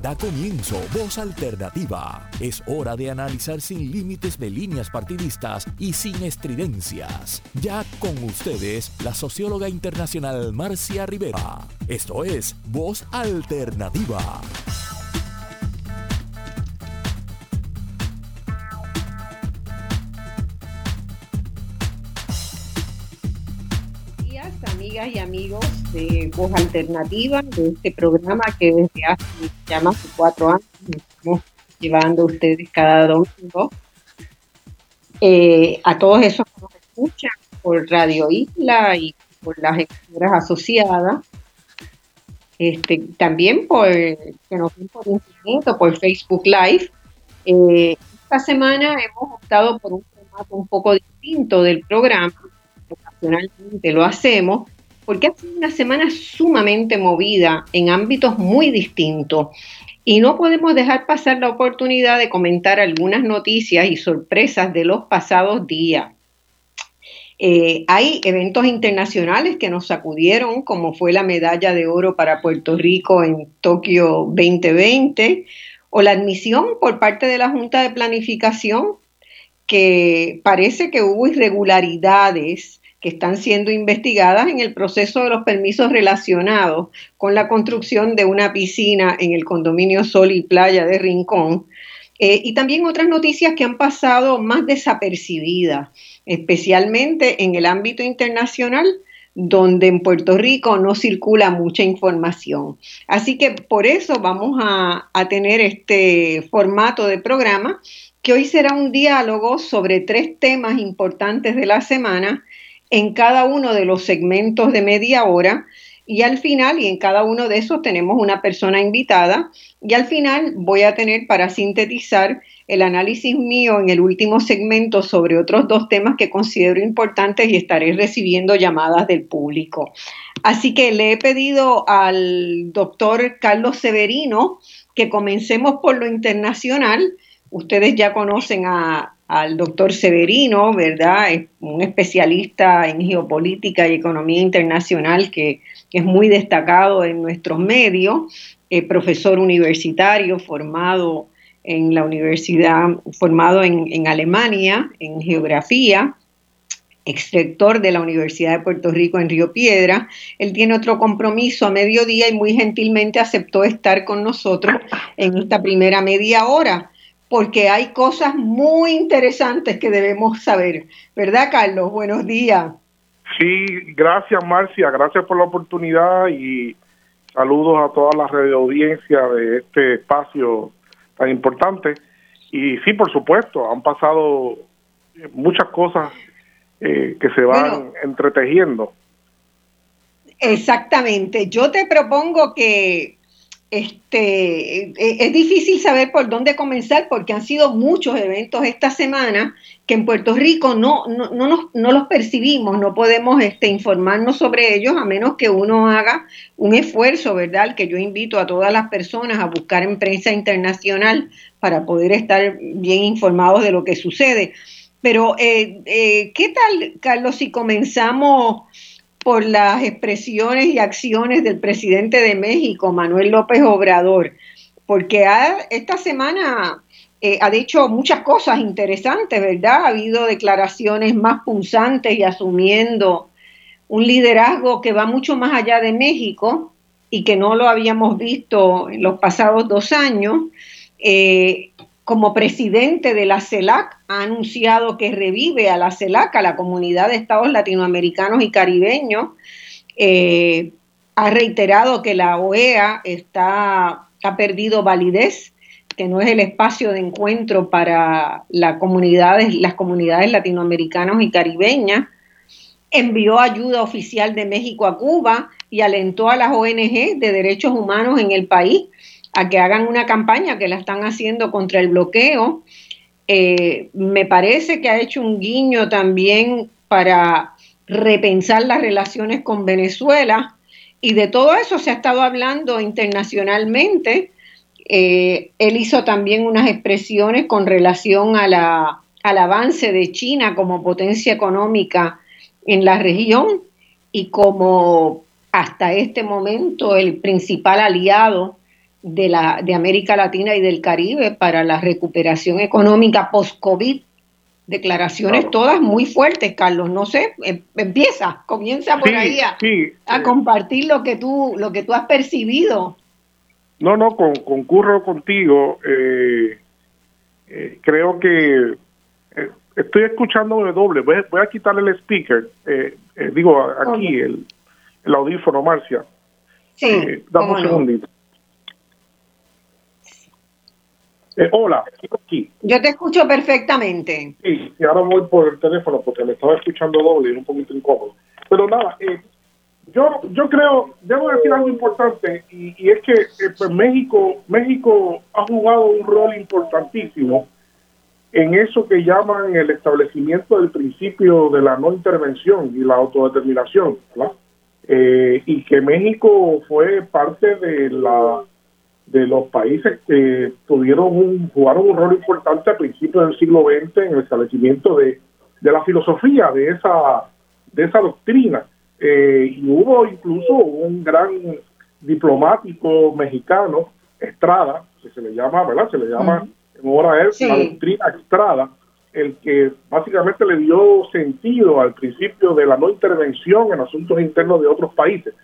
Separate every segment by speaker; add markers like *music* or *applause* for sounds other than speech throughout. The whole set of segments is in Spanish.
Speaker 1: Da comienzo Voz Alternativa. Es hora de analizar sin límites de líneas partidistas y sin estridencias. Ya con ustedes, la socióloga internacional Marcia Rivera. Esto es Voz Alternativa.
Speaker 2: Amigas y amigos de Voz Alternativa, de este programa que desde hace ya más de cuatro años estamos llevando a ustedes cada domingo. Eh, a todos esos que nos escuchan por Radio Isla y por las emisoras asociadas, este, también por que nos ven por internet o por Facebook Live. Eh, esta semana hemos optado por un formato un poco distinto del programa, ocasionalmente lo hacemos, porque ha sido una semana sumamente movida en ámbitos muy distintos y no podemos dejar pasar la oportunidad de comentar algunas noticias y sorpresas de los pasados días. Eh, hay eventos internacionales que nos sacudieron, como fue la medalla de oro para Puerto Rico en Tokio 2020, o la admisión por parte de la Junta de Planificación que parece que hubo irregularidades que están siendo investigadas en el proceso de los permisos relacionados con la construcción de una piscina en el condominio Sol y Playa de Rincón. Eh, y también otras noticias que han pasado más desapercibidas, especialmente en el ámbito internacional, donde en Puerto Rico no circula mucha información. Así que por eso vamos a, a tener este formato de programa, que hoy será un diálogo sobre tres temas importantes de la semana en cada uno de los segmentos de media hora y al final, y en cada uno de esos tenemos una persona invitada, y al final voy a tener para sintetizar el análisis mío en el último segmento sobre otros dos temas que considero importantes y estaré recibiendo llamadas del público. Así que le he pedido al doctor Carlos Severino que comencemos por lo internacional. Ustedes ya conocen a, al doctor Severino, ¿verdad? Es un especialista en geopolítica y economía internacional que, es muy destacado en nuestros medios, profesor universitario formado en la universidad, formado en, Alemania, en geografía, exrector de la Universidad de Puerto Rico en Río Piedra. Él tiene otro compromiso a mediodía y muy gentilmente aceptó estar con nosotros en esta primera media hora porque hay cosas muy interesantes que debemos saber. ¿Verdad, Carlos? Buenos días.
Speaker 3: Sí, gracias, Marcia. Gracias por la oportunidad y saludos a toda la audiencia de este espacio tan importante. Y sí, por supuesto, han pasado muchas cosas eh, que se van entretejiendo.
Speaker 2: Exactamente. Yo te propongo que este, e, es difícil saber por dónde comenzar porque han sido muchos eventos esta semana que en Puerto Rico no, no, no, no los percibimos, no podemos este, informarnos sobre ellos a menos que uno haga un esfuerzo, ¿verdad? Que yo invito a todas las personas a buscar en prensa internacional para poder estar bien informados de lo que sucede. Pero, eh, eh, ¿qué tal, Carlos, si comenzamos por las expresiones y acciones del presidente de México, Manuel López Obrador, porque esta semana eh, ha dicho muchas cosas interesantes, ¿verdad? Ha habido declaraciones más punzantes y asumiendo un liderazgo que va mucho más allá de México y que no lo habíamos visto en los pasados dos años. Eh, como presidente de la CELAC, ha anunciado que revive a la CELAC, a la comunidad de estados latinoamericanos y caribeños. Eh, ha reiterado que la OEA está, ha perdido validez, que no es el espacio de encuentro para comunidades, las comunidades latinoamericanas y caribeñas. Envió ayuda oficial de México a Cuba y alentó a las ONG de derechos humanos en el país a que hagan una campaña que la están haciendo contra el bloqueo. Eh, me parece que ha hecho un guiño también para repensar las relaciones con Venezuela y de todo eso se ha estado hablando internacionalmente. Eh, él hizo también unas expresiones con relación a al avance de China como potencia económica en la región y como hasta este momento el principal aliado de, la, de América Latina y del Caribe para la recuperación económica post-COVID. Declaraciones todas muy fuertes, Carlos. No sé, em, empieza, comienza por ahí a, compartir lo que tú lo que tú has percibido.
Speaker 3: No, no, concurro contigo. Eh, eh, creo que eh, estoy escuchando de doble. Voy, a quitarle el speaker. digo, aquí el, el audífono, Marcia.
Speaker 2: Sí.
Speaker 3: dame un segundito. Eh, hola, aquí.
Speaker 2: Yo te escucho perfectamente.
Speaker 3: Sí, y ahora voy por el teléfono porque me estaba escuchando doble y un poquito incómodo. Pero nada, eh, yo yo creo, debo decir algo importante y, es que eh, pues México México ha jugado un rol importantísimo en eso que llaman el establecimiento del principio de la no intervención y la autodeterminación, ¿verdad? y que México fue parte de la de los países que tuvieron un, jugaron un rol importante a principios del siglo XX en el establecimiento de, la filosofía de esa, de esa doctrina. Eh, y hubo incluso un gran diplomático mexicano, Estrada, que se le llama, ¿verdad? Se le llama en hora él, la doctrina Estrada, el que básicamente le dio sentido al principio de la no intervención en asuntos internos de otros países.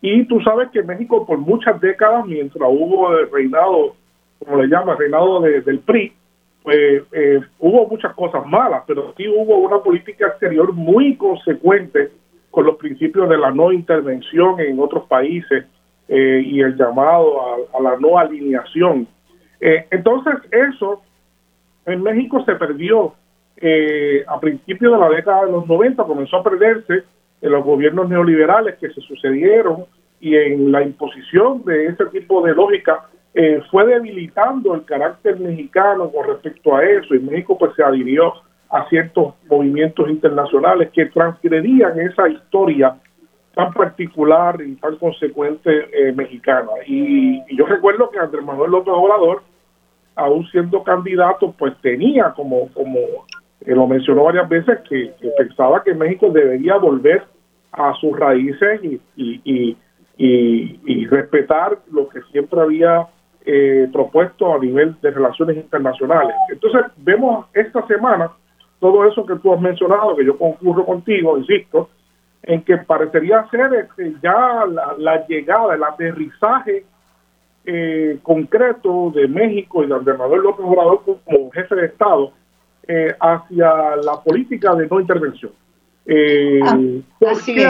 Speaker 3: Y tú sabes que México por muchas décadas, mientras hubo el reinado, como le llama, el reinado del PRI, pues eh, hubo muchas cosas malas, pero sí hubo una política exterior muy consecuente con los principios de la no intervención en otros países eh, y el llamado a, la no alineación. Eh, entonces eso en México se perdió a principios de la década de los 90, comenzó a perderse en los gobiernos neoliberales que se sucedieron y en la imposición de ese tipo de lógica eh, fue debilitando el carácter mexicano con respecto a eso y México pues se adhirió a ciertos movimientos internacionales que transgredían esa historia tan particular y tan consecuente eh, mexicana. Y, yo recuerdo que Andrés Manuel López Obrador, aún siendo candidato, pues tenía como, como eh, lo mencionó varias veces, que, pensaba que México debería volver a sus raíces y, y, y, respetar lo que siempre había eh, propuesto a nivel de relaciones internacionales. Entonces, vemos esta semana todo eso que tú has mencionado, que yo concurro contigo, insisto, en que parecería ser este, ya la, llegada, el aterrizaje eh, concreto de México y de Andrés Manuel López Obrador como jefe de Estado eh, hacia la política de no intervención.
Speaker 2: Eh, ah, así es.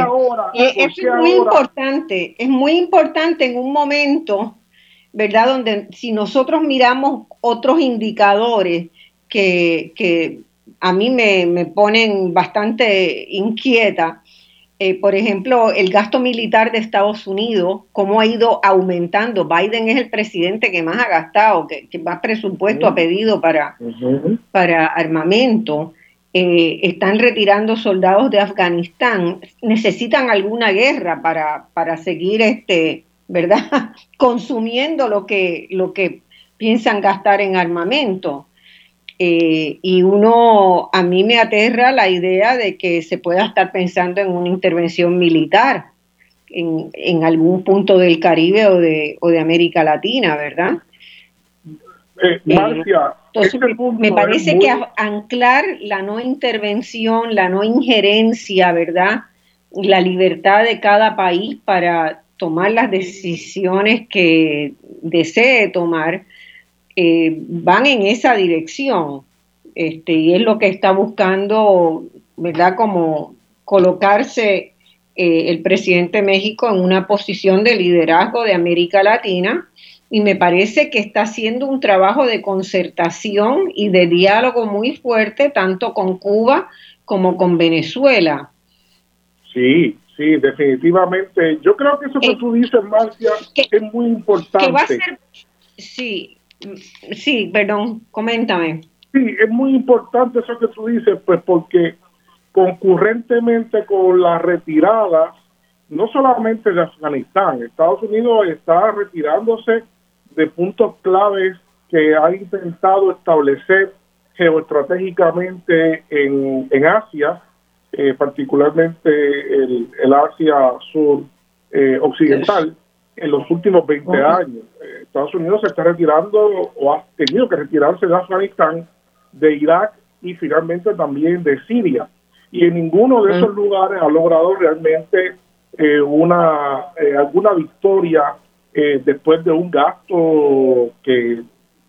Speaker 2: es muy importante, es muy importante en un momento, ¿verdad? Donde si nosotros miramos otros indicadores que, que a mí me, me ponen bastante inquieta, eh, por ejemplo, el gasto militar de Estados Unidos, cómo ha ido aumentando. Biden es el presidente que más ha gastado, que, más presupuesto ha pedido para, para armamento. Eh, están retirando soldados de Afganistán, necesitan alguna guerra para, para seguir este, ¿verdad? *laughs* consumiendo lo que, lo que piensan gastar en armamento. Eh, y uno, a mí me aterra la idea de que se pueda estar pensando en una intervención militar en, en algún punto del Caribe o de, o de América Latina, ¿verdad?
Speaker 3: Eh, Marcia,
Speaker 2: entonces, me parece que anclar la no intervención, la no injerencia, ¿verdad? La libertad de cada país para tomar las decisiones que desee tomar, eh, van en esa dirección. Este, y es lo que está buscando, ¿verdad? Como colocarse eh, el presidente de México en una posición de liderazgo de América Latina y me parece que está haciendo un trabajo de concertación y de diálogo muy fuerte tanto con Cuba como con Venezuela.
Speaker 3: Sí, sí, definitivamente. Yo creo que eso que eh, tú dices, Marcia, es muy importante.
Speaker 2: va a ser, sí, sí, perdón, coméntame.
Speaker 3: Sí, es muy importante eso que tú dices, pues porque concurrentemente con la retirada, no solamente de Afganistán, Estados Unidos está retirándose de puntos claves que ha intentado establecer geoestratégicamente en, en Asia, eh, particularmente el, Asia sur eh, occidental, en los últimos 20 años. Eh, Estados Unidos se está retirando o ha tenido que retirarse de Afganistán, de Irak y finalmente también de Siria. Y en ninguno de esos lugares ha logrado realmente eh, una eh, alguna victoria después de un gasto que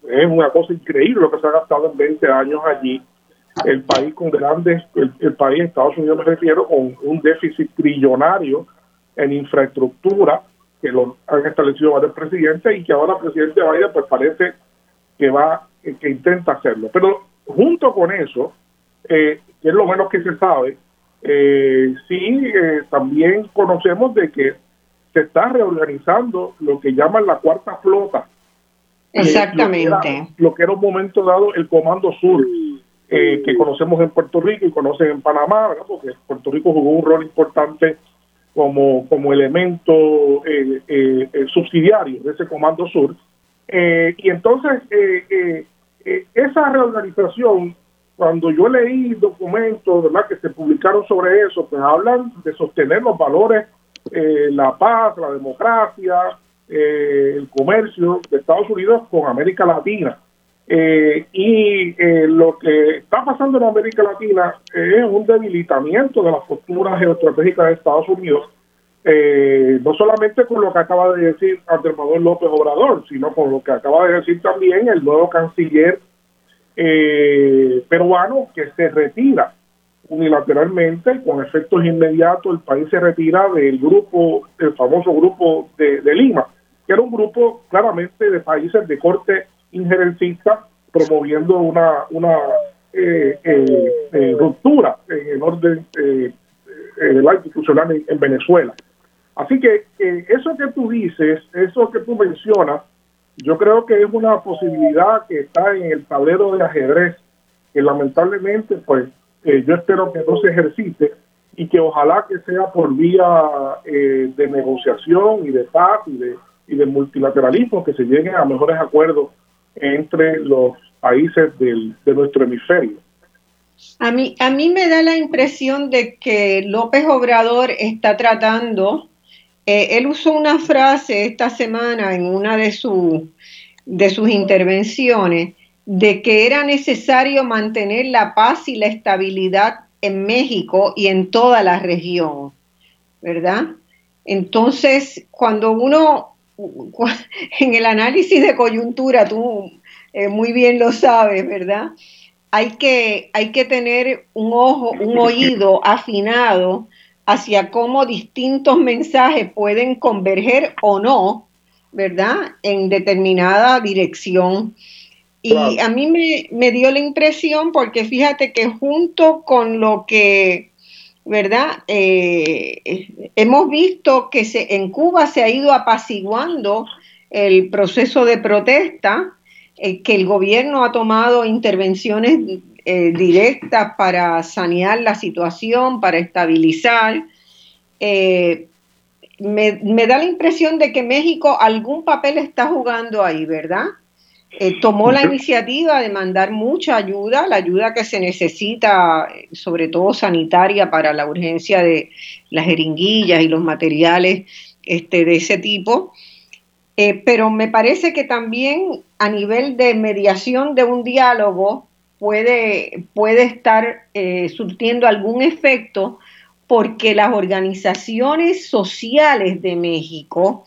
Speaker 3: es una cosa increíble lo que se ha gastado en 20 años allí. El país con grandes, el, el país, Estados Unidos me refiero, con un déficit trillonario en infraestructura, que lo han establecido varios presidentes y que ahora el presidente Biden pues parece que va, que intenta hacerlo. Pero junto con eso, eh, que es lo menos que se sabe, eh, sí eh, también conocemos de que se está reorganizando lo que llaman la cuarta flota.
Speaker 2: Exactamente.
Speaker 3: lo, que era, un momento dado el Comando Sur, que conocemos en Puerto Rico y conocen en Panamá, porque Puerto Rico jugó un rol importante como, como elemento eh, eh, eh, subsidiario de ese Comando Sur. y entonces, esa reorganización, cuando yo leí documentos ¿verdad? que se publicaron sobre eso, pues hablan de sostener los valores, la paz, la democracia, el comercio de Estados Unidos con América Latina. Y lo que está pasando en América Latina es un debilitamiento de las posturas geoestratégicas de Estados Unidos eh, no solamente con lo que acaba de decir Andrés Manuel López Obrador, sino con lo que acaba de decir también el nuevo canciller eh, peruano que se retira unilateralmente, con efectos inmediatos, el país se retira del grupo, el famoso grupo de, Lima, que era un grupo claramente de países de corte injerencista, promoviendo una, una eh, ruptura en el orden institucional en Venezuela. Así que eso que tú dices, eso que tú mencionas, yo creo que es una posibilidad que está en el tablero de ajedrez, que lamentablemente, pues, eh, yo espero que no se ejercite y que ojalá que sea por vía eh, de negociación y de paz y de, y de multilateralismo que se lleguen a mejores acuerdos entre los países del, de nuestro hemisferio.
Speaker 2: A mí, a mí me da la impresión de que López Obrador está tratando eh, él usó una frase esta semana en una de, de sus intervenciones de que era necesario mantener la paz y la estabilidad en México y en toda la región, ¿verdad? Entonces, cuando uno, *laughs* en el análisis de coyuntura, tú eh, muy bien lo sabes, ¿verdad? Hay que, hay que tener un ojo, un oído afinado hacia cómo distintos mensajes pueden converger o no, ¿verdad? En determinada dirección. Y a mí me, dio la impresión, porque fíjate que junto con lo que, ¿verdad? Eh, hemos visto que se, en Cuba se ha ido apaciguando el proceso de protesta, eh, que el gobierno ha tomado intervenciones eh, directas para sanear la situación, para estabilizar. Eh, me, da la impresión de que México algún papel está jugando ahí, ¿verdad? Eh, tomó la iniciativa de mandar mucha ayuda, la ayuda que se necesita, sobre todo sanitaria, para la urgencia de las jeringuillas y los materiales este, de ese tipo. pero me parece que también a nivel de mediación de un diálogo, puede, puede estar eh, surtiendo algún efecto porque las organizaciones sociales de México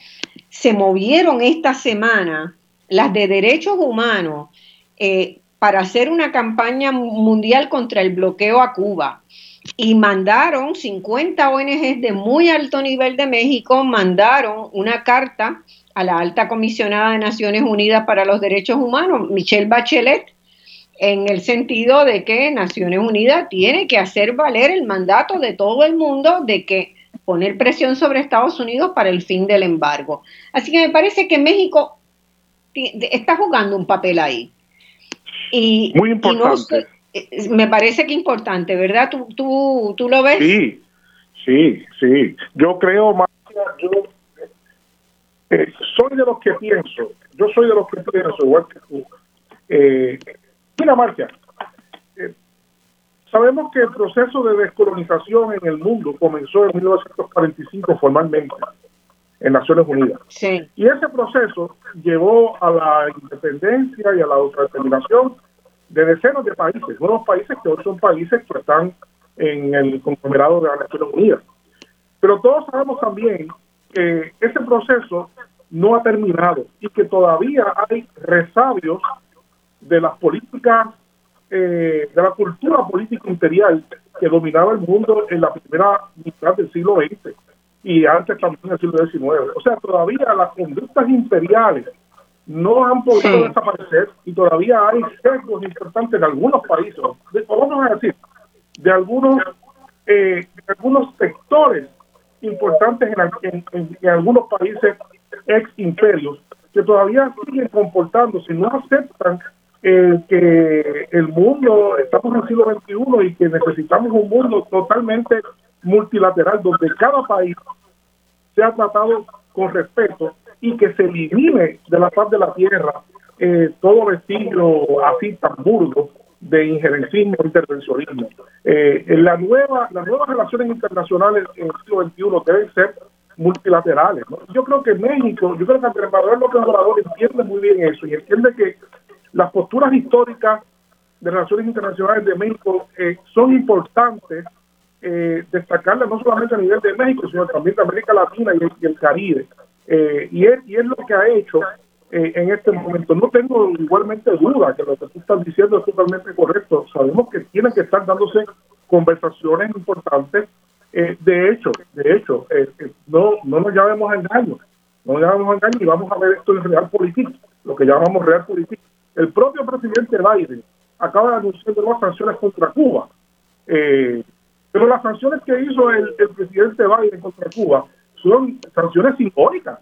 Speaker 2: se movieron esta semana, las de derechos humanos, eh, para hacer una campaña mundial contra el bloqueo a Cuba. Y mandaron 50 ONGs de muy alto nivel de México, mandaron una carta a la alta comisionada de Naciones Unidas para los Derechos Humanos, Michelle Bachelet, en el sentido de que Naciones Unidas tiene que hacer valer el mandato de todo el mundo de que poner presión sobre Estados Unidos para el fin del embargo. Así que me parece que México está jugando un papel ahí.
Speaker 3: Y, Muy importante.
Speaker 2: Eh, me parece que importante, ¿verdad? ¿Tú, tú, tú lo ves?
Speaker 3: Sí, sí, sí. Yo creo, más yo eh, soy de los que pienso, yo soy de los que pienso, igual que tú, eh, Mira, Marcia, eh, sabemos que el proceso de descolonización en el mundo comenzó en 1945 formalmente. En Naciones Unidas. Y ese proceso llevó a la independencia y a la autodeterminación de decenas de países, nuevos países que hoy son países que están en el conglomerado de las Naciones Unidas. Pero todos sabemos también que ese proceso no ha terminado y que todavía hay resabios de las políticas, eh, de la cultura política imperial que dominaba el mundo en la primera mitad del siglo XX y antes también del siglo XIX. O sea, todavía las conductas imperiales no han podido desaparecer y todavía hay sesgos importantes en algunos países, vamos a decir, de algunos, eh, de algunos sectores importantes en, en, algunos países ex imperios que todavía siguen comportándose, no aceptan eh, que el mundo, estamos en el siglo XXI y que necesitamos un mundo totalmente multilateral donde cada país sea tratado con respeto y que se elimine de la paz de la tierra eh, todo vestigio así tan burdo de injerencismo e intervencionismo. Eh, la nueva, las nuevas relaciones internacionales en el siglo XXI deben ser multilaterales. Yo creo que México, yo creo que el embajador López Obrador entiende muy bien eso y entiende que las posturas históricas de relaciones internacionales de México eh, son importantes eh, destacarlas no solamente a nivel de México, sino también de América Latina y el, Caribe. Eh, y, es, y es lo que ha hecho eh, en este momento. No tengo igualmente duda que lo que tú estás diciendo es totalmente correcto. Sabemos que tienen que estar dándose conversaciones importantes. Eh, de hecho, de hecho, eh, no, no nos llamemos a engaño, no nos llamemos a engaño y vamos a ver esto en real política, lo que llamamos real política. El propio presidente Biden acaba de anunciar nuevas sanciones contra Cuba. Pero las sanciones que hizo el, presidente Biden contra Cuba son sanciones simbólicas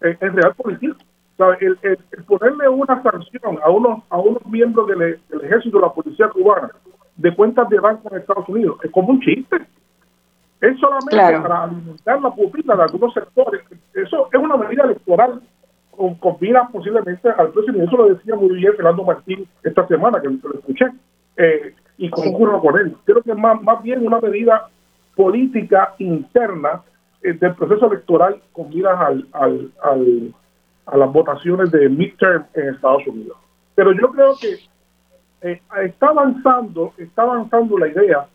Speaker 3: en real política el, ponerle una sanción a unos, a unos miembros del, ejército de la policía cubana de cuentas de banco en Estados Unidos es como un chiste. Es solamente para alimentar la pupila de algunos sectores. Eso es una medida electoral con, combina posiblemente al presidente. Eso lo decía muy bien Fernando Martín esta semana, que lo escuché, eh, y concurro con él. Creo que es más, más bien una medida política interna eh, del proceso electoral con miras al, al, al a las votaciones de midterm en Estados Unidos. Pero yo creo que eh, está avanzando, está avanzando la idea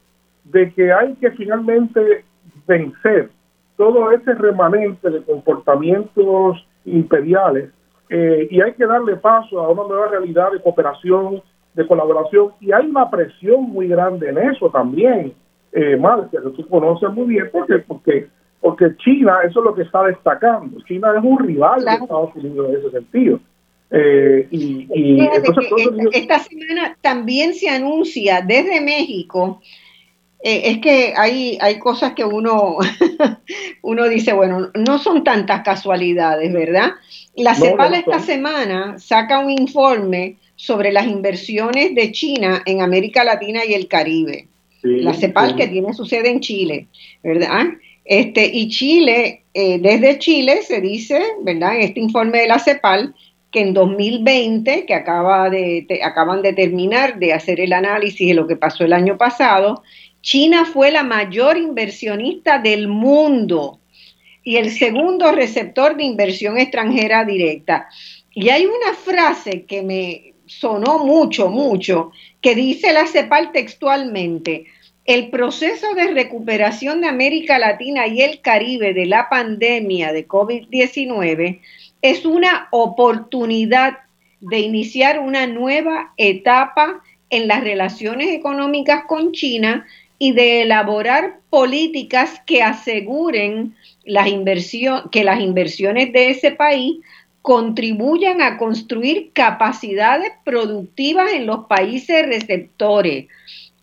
Speaker 3: de que hay que finalmente vencer todo ese remanente de comportamientos imperiales eh, y hay que darle paso a una nueva realidad de cooperación, de colaboración y hay una presión muy grande en eso también, eh, Marcia, que tú conoces muy bien, porque porque porque China, eso es lo que está destacando. China es un rival de Estados Unidos en ese sentido. Eh, y,
Speaker 2: esta, semana también se anuncia desde México. Eh, es que hay, hay cosas que uno, *laughs* uno dice, bueno, no son tantas casualidades, ¿verdad? La CEPAL esta semana saca un informe sobre las inversiones de China en América Latina y el Caribe. la CEPAL que tiene su sede en Chile, ¿verdad? Este, y Chile, eh, desde Chile se dice, ¿verdad? En este informe de la CEPAL, que en 2020, que acaba de, acaban de terminar de hacer el análisis de lo que pasó el año pasado, China fue la mayor inversionista del mundo y el segundo receptor de inversión extranjera directa. Y hay una frase que me sonó mucho, mucho, que dice la CEPAL textualmente, el proceso de recuperación de América Latina y el Caribe de la pandemia de COVID-19 es una oportunidad de iniciar una nueva etapa en las relaciones económicas con China y de elaborar políticas que aseguren las que las inversiones de ese país contribuyan a construir capacidades productivas en los países receptores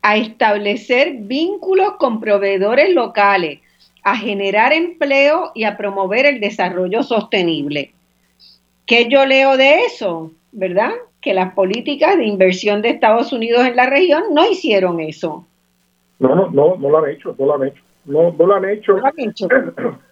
Speaker 2: a establecer vínculos con proveedores locales, a generar empleo y a promover el desarrollo sostenible. ¿Qué yo leo de eso? ¿Verdad? Que las políticas de inversión de Estados Unidos en la región no hicieron eso.
Speaker 3: No, no, no, no lo han hecho, no lo han hecho. No, no lo han hecho. *clears throat*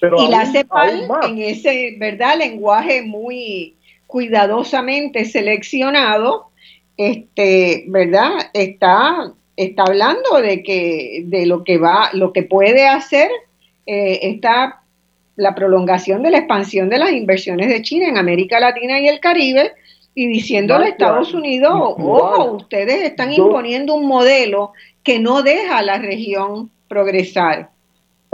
Speaker 2: y la CEPAL en ese, ¿verdad? Lenguaje muy cuidadosamente seleccionado, este, ¿verdad? Está, está hablando de que de lo que va, lo que puede hacer eh, esta la prolongación de la expansión de las inversiones de China en América Latina y el Caribe y diciéndole a Estados Unidos, ojo, ustedes están imponiendo un modelo que no deja a la región progresar.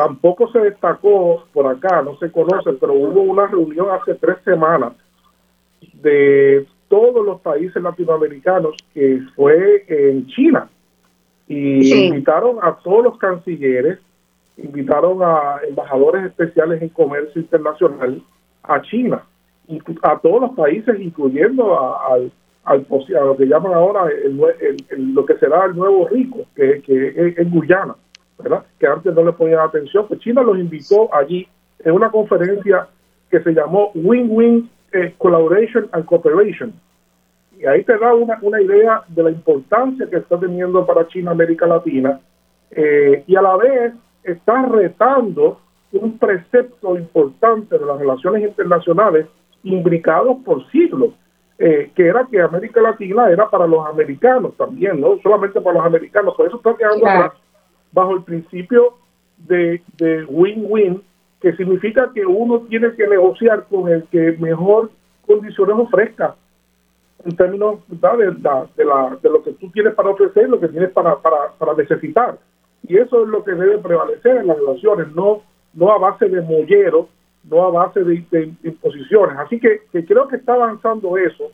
Speaker 3: Tampoco se destacó por acá, no se conoce, pero hubo una reunión hace tres semanas de todos los países latinoamericanos que fue en China. Y invitaron a todos los cancilleres, invitaron a embajadores especiales en comercio internacional a China a todos los países, incluyendo al, al, a lo que llaman ahora el, lo que será el nuevo rico, que, que es Guyana, ¿verdad? que antes no le ponían atención. Pues China los invitó allí en una conferencia que se llamó Win-Win eh, Collaboration and Cooperation. Y ahí te da una, una idea de la importancia que está teniendo para China América Latina eh, y a la vez está retando un precepto importante de las relaciones internacionales imbricados por siglos, eh, que era que América Latina era para los americanos también, no solamente para los americanos, por eso está quedando bajo el principio de win-win, que significa que uno tiene que negociar con el que mejor condiciones ofrezca en términos De, de, de lo que tú tienes para ofrecer, lo que tienes para, para, para necesitar. Y eso es lo que debe prevalecer en las relaciones, no, no a base de molleros no a base de, imposiciones. Así que, creo que está avanzando eso,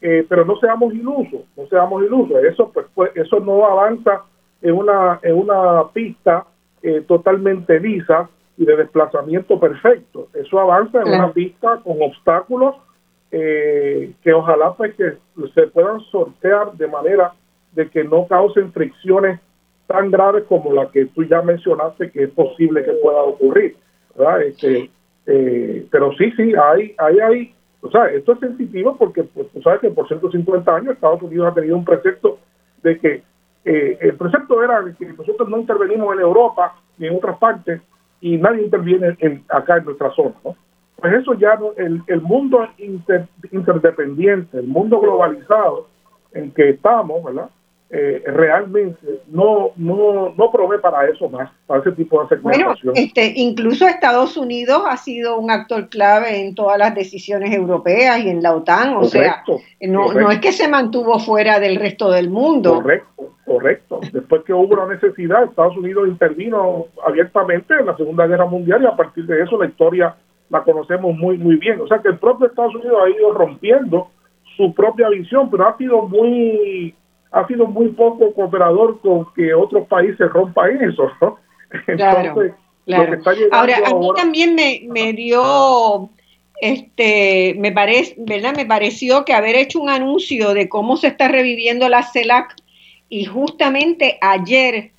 Speaker 3: eh, pero no seamos ilusos, no seamos ilusos. Eso, pues, pues eso no avanza en una, en una pista eh, totalmente lisa y de desplazamiento perfecto. Eso avanza en una pista con obstáculos eh, que ojalá pues que se puedan sortear de manera de que no causen fricciones tan graves como la que tú ya mencionaste que es posible que pueda ocurrir. ¿verdad? Este, eh, pero sí, sí, hay, hay, hay, o sea, esto es sensitivo porque pues, tú sabes que por 150 años Estados Unidos ha tenido un precepto de que eh, el precepto era que nosotros no intervenimos en Europa ni en otras partes y nadie interviene en, acá en nuestra zona, ¿no? Pues eso ya, el, el mundo interdependiente, el mundo globalizado en que estamos, ¿verdad? Eh, realmente no, no, no provee para eso más, para ese tipo de
Speaker 2: segmentación. Bueno, este, incluso Estados Unidos ha sido un actor clave en todas las decisiones europeas y en la OTAN, o sea, no, no es que se mantuvo fuera del resto del mundo.
Speaker 3: Correcto, correcto. Después que hubo una necesidad, Estados Unidos intervino abiertamente en la Segunda Guerra Mundial y a partir de eso la historia la conocemos muy, muy bien. O sea que el propio Estados Unidos ha ido rompiendo su propia visión, pero ha sido muy ha sido muy poco cooperador con que otros países rompan eso, ¿no? *laughs*
Speaker 2: Entonces, claro, ahora, a mí también me, me dio, este, me parece, ¿verdad? Me pareció que haber hecho un anuncio de cómo se está reviviendo la CELAC y justamente ayer,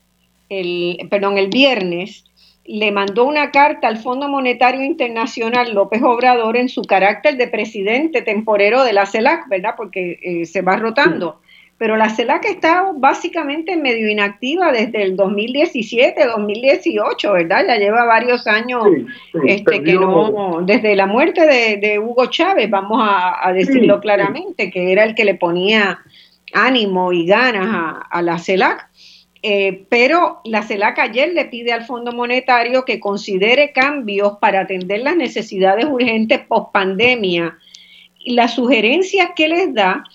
Speaker 2: el, perdón, el viernes, le mandó una carta al Fondo Monetario Internacional López Obrador en su carácter de presidente temporero de la CELAC, ¿verdad? Porque eh, se va rotando pero la CELAC está básicamente medio inactiva desde el 2017, 2018, ¿verdad? Ya lleva varios años este, que no, desde la muerte de, Hugo Chávez, vamos a, decirlo claramente, que era el que le ponía ánimo y ganas a, la CELAC. Eh, pero la CELAC ayer le pide al Fondo Monetario que considere cambios para atender las necesidades urgentes post pandemia. Y las sugerencias que les da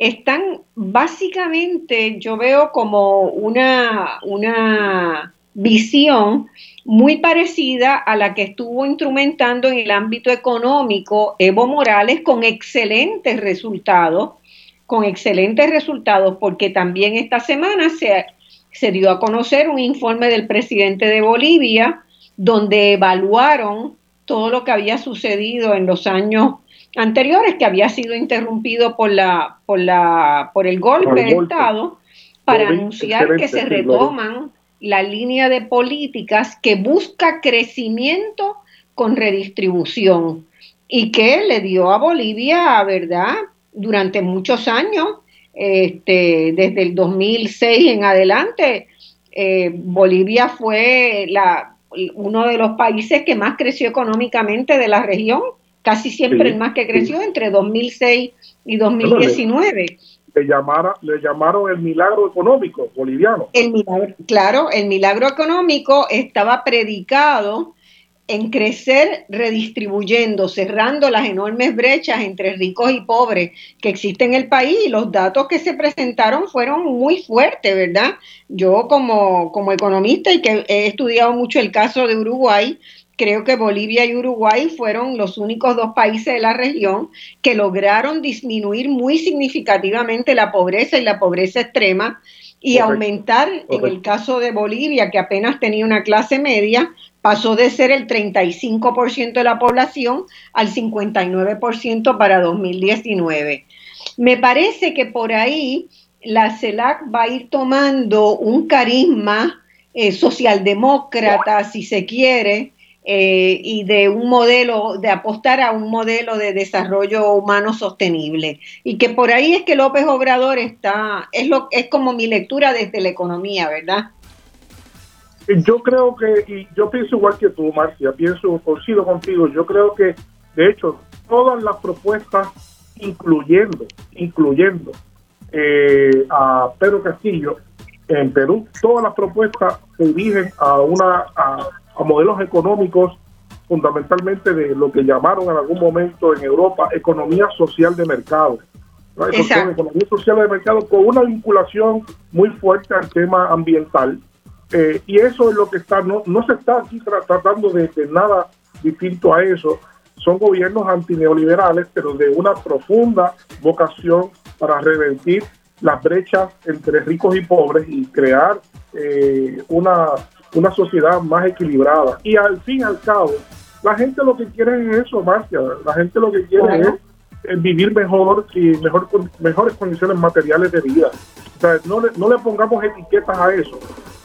Speaker 2: están básicamente, yo veo como una, una visión muy parecida a la que estuvo instrumentando en el ámbito económico Evo Morales con excelentes resultados, con excelentes resultados, porque también esta semana se, se dio a conocer un informe del presidente de Bolivia donde evaluaron todo lo que había sucedido en los años anteriores que había sido interrumpido por la por la por el golpe de Estado para anunciar que se retoman la línea de políticas que busca crecimiento con redistribución y que le dio a Bolivia, ¿verdad? Durante muchos años, este, desde el 2006 en adelante, eh, Bolivia fue la, uno de los países que más creció económicamente de la región casi siempre el más que creció entre 2006 y 2019.
Speaker 3: Le, llamara, le llamaron el milagro económico boliviano.
Speaker 2: El milagro, claro, el milagro económico estaba predicado en crecer redistribuyendo, cerrando las enormes brechas entre ricos y pobres que existen en el país y los datos que se presentaron fueron muy fuertes, ¿verdad? Yo como, como economista y que he estudiado mucho el caso de Uruguay, creo que Bolivia y Uruguay fueron los únicos dos países de la región que lograron disminuir muy significativamente la pobreza y la pobreza extrema y aumentar, en el caso de Bolivia, que apenas tenía una clase media, pasó de ser el 35% de la población al 59% para 2019. Me parece que por ahí la CELAC va a ir tomando un carisma eh, socialdemócrata, si se quiere, eh, y de un modelo, de apostar a un modelo de desarrollo humano sostenible. Y que por ahí es que López Obrador está, es, lo, es como mi lectura desde la economía, ¿verdad?
Speaker 3: Yo creo que, y yo pienso igual que tú, Marcia, pienso, coincido contigo, yo creo que, de hecho, todas las propuestas, incluyendo, incluyendo eh, a Pedro Castillo en Perú, todas las propuestas se dirigen a una a, modelos económicos fundamentalmente de lo que llamaron en algún momento en Europa economía social de mercado. Economía social de mercado con una vinculación muy fuerte al tema ambiental eh, y eso es lo que está, no, no se está aquí tratando de, nada distinto a eso. Son gobiernos antineoliberales, pero de una profunda vocación para revertir las brechas entre ricos y pobres y crear eh, una, una sociedad más equilibrada. Y al fin y al cabo, la gente lo que quiere es eso, Marcia. La gente lo que quiere es, vivir mejor y mejor, mejores condiciones materiales de vida. O sea, no no le pongamos etiquetas a eso.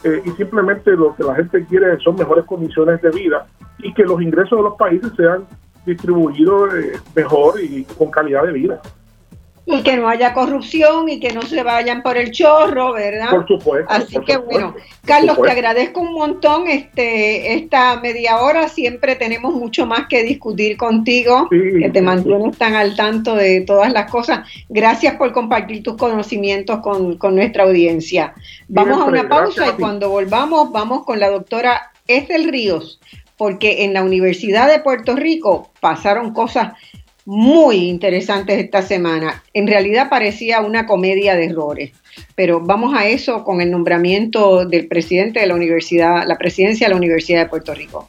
Speaker 3: Eh, y simplemente lo que la gente quiere son mejores condiciones de vida y que los ingresos de los países sean distribuidos eh, mejor y con calidad de vida
Speaker 2: y que no haya corrupción y que no se vayan por el chorro, ¿verdad?
Speaker 3: Por supuesto.
Speaker 2: Así que bueno, Carlos, te agradezco un montón este esta media hora. Siempre tenemos mucho más que discutir contigo, que te mantienes tan al tanto de todas las cosas. Gracias por compartir tus conocimientos con, nuestra audiencia. Vamos a una pausa y cuando volvamos vamos con la doctora Ethel Ríos, porque en la Universidad de Puerto Rico pasaron cosas muy interesantes esta semana. En realidad parecía una comedia de errores, pero vamos a eso con el nombramiento del presidente de la universidad, la presidencia de la Universidad de Puerto Rico.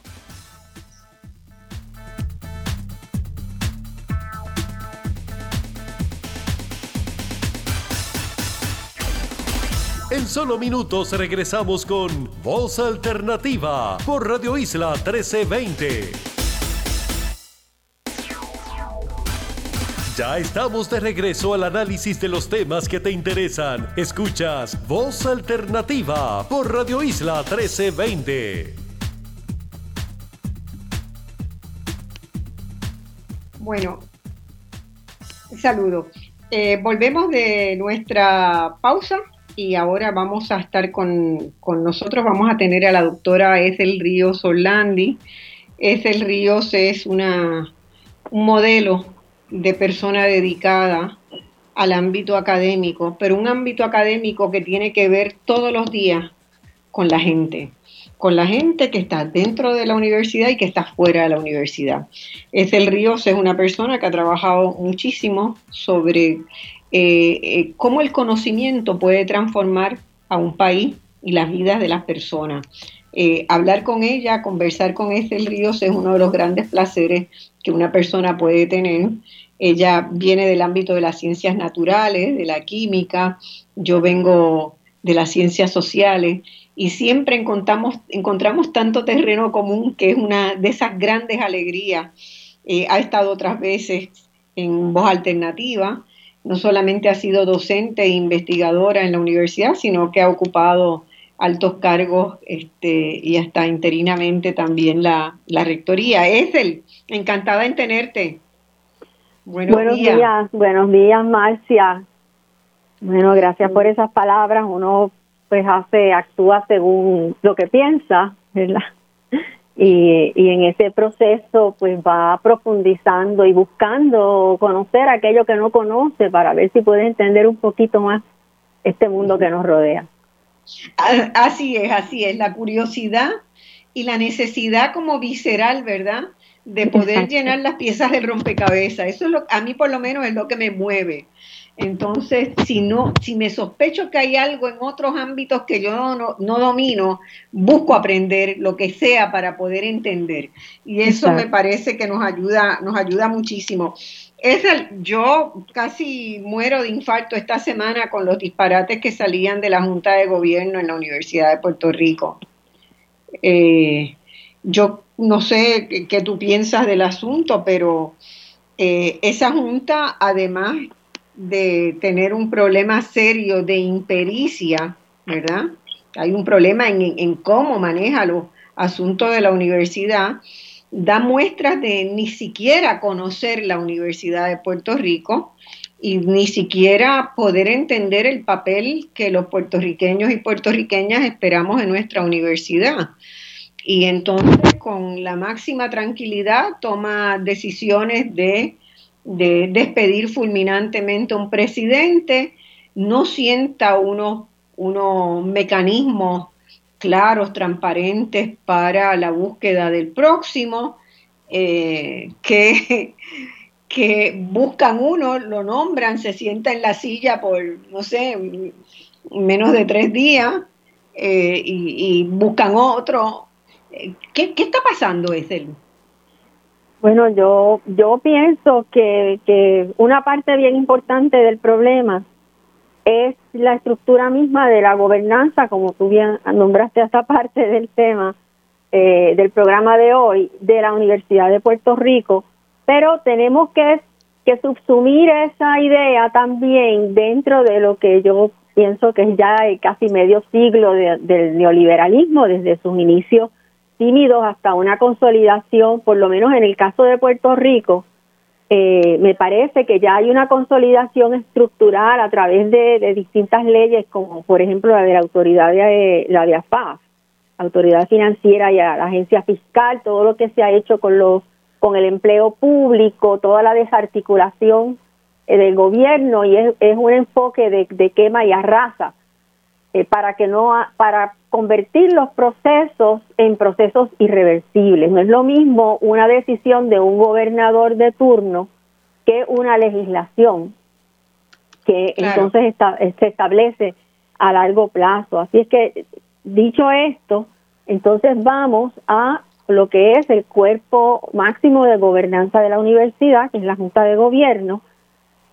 Speaker 1: En solo minutos regresamos con Voz Alternativa por Radio Isla 1320. Ya estamos de regreso al análisis de los temas que te interesan. Escuchas Voz Alternativa por Radio Isla 1320.
Speaker 2: Bueno, saludo. Eh, volvemos de nuestra pausa y ahora vamos a estar con, con, nosotros, vamos a tener a la doctora Ethel Ríos Orlandi. Ethel Ríos es una, un modelo de persona dedicada al ámbito académico, pero un ámbito académico que tiene que ver todos los días con la gente, con la gente que está dentro de la universidad y que está fuera de la universidad. el Ríos es una persona que ha trabajado muchísimo sobre eh, eh, cómo el conocimiento puede transformar a un país y las vidas de las personas. Eh, hablar con ella, conversar con Ethel Ríos es uno de los grandes placeres que una persona puede tener. Ella viene del ámbito de las ciencias naturales, de la química, yo vengo de las ciencias sociales y siempre encontramos, encontramos tanto terreno común que es una de esas grandes alegrías. Eh, ha estado otras veces en Voz Alternativa, no solamente ha sido docente e investigadora en la universidad, sino que ha ocupado altos cargos este, y hasta interinamente también la, la rectoría. Ethel, encantada en tenerte.
Speaker 4: Buenos, días. Buenos días, Marcia. Bueno, gracias por esas palabras. Uno pues hace, actúa según lo que piensa, ¿verdad? *laughs* Y, y en ese proceso pues va profundizando y buscando conocer aquello que no conoce para ver si puede entender un poquito más este mundo que nos rodea.
Speaker 2: Así es, así es. La curiosidad y la necesidad como visceral, ¿verdad? De poder llenar las piezas del rompecabezas. Eso es lo, a mí por lo menos es lo que me mueve. Entonces, si no, si me sospecho que hay algo en otros ámbitos que yo no, domino, busco aprender lo que sea para poder entender. Y eso me parece que nos ayuda, nos ayuda muchísimo. Es yo casi muero de infarto esta semana con los disparates que salían de la Junta de Gobierno en la Universidad de Puerto Rico. Eh, yo no sé qué tú piensas del asunto, pero eh, esa junta, además de tener un problema serio de impericia, ¿verdad? Hay un problema en, cómo maneja los asuntos de la universidad, da muestras de ni siquiera conocer la Universidad de Puerto Rico y ni siquiera poder entender el papel que los puertorriqueños y puertorriqueñas esperamos en nuestra universidad. Y entonces con la máxima tranquilidad toma decisiones de de despedir fulminantemente a un presidente, no sienta unos, unos mecanismos claros, transparentes para la búsqueda del próximo, eh, que, *laughs* que buscan uno, lo nombran, se sienta en la silla por, no sé, menos de tres días eh, y, buscan otro. Eh, ¿Qué, ¿Qué, está pasando, Esel?
Speaker 4: Bueno, yo, yo pienso que, que una parte bien importante del problema es la estructura misma de la gobernanza, como tú bien nombraste esta parte del tema eh, del programa de hoy de la Universidad de Puerto Rico, pero tenemos que, que subsumir esa idea también dentro de lo que yo pienso que es ya casi medio siglo del neoliberalismo desde sus inicios tímidos hasta una consolidación, por lo menos en el caso de Puerto Rico, eh, me parece que ya hay una consolidación estructural a través de, distintas leyes, como por ejemplo la de la autoridad de la de AFAF, autoridad financiera y la agencia fiscal, todo lo que se ha hecho con los con el empleo público, toda la desarticulación eh, del gobierno y es, es un enfoque de, de quema y arrasa eh, para que no para convertir los procesos en procesos irreversibles. No es lo mismo una decisión de un gobernador de turno que una legislación que entonces se establece a largo plazo. Así es que, dicho esto, entonces vamos a lo que es el cuerpo máximo de gobernanza de la universidad, que es la Junta de Gobierno,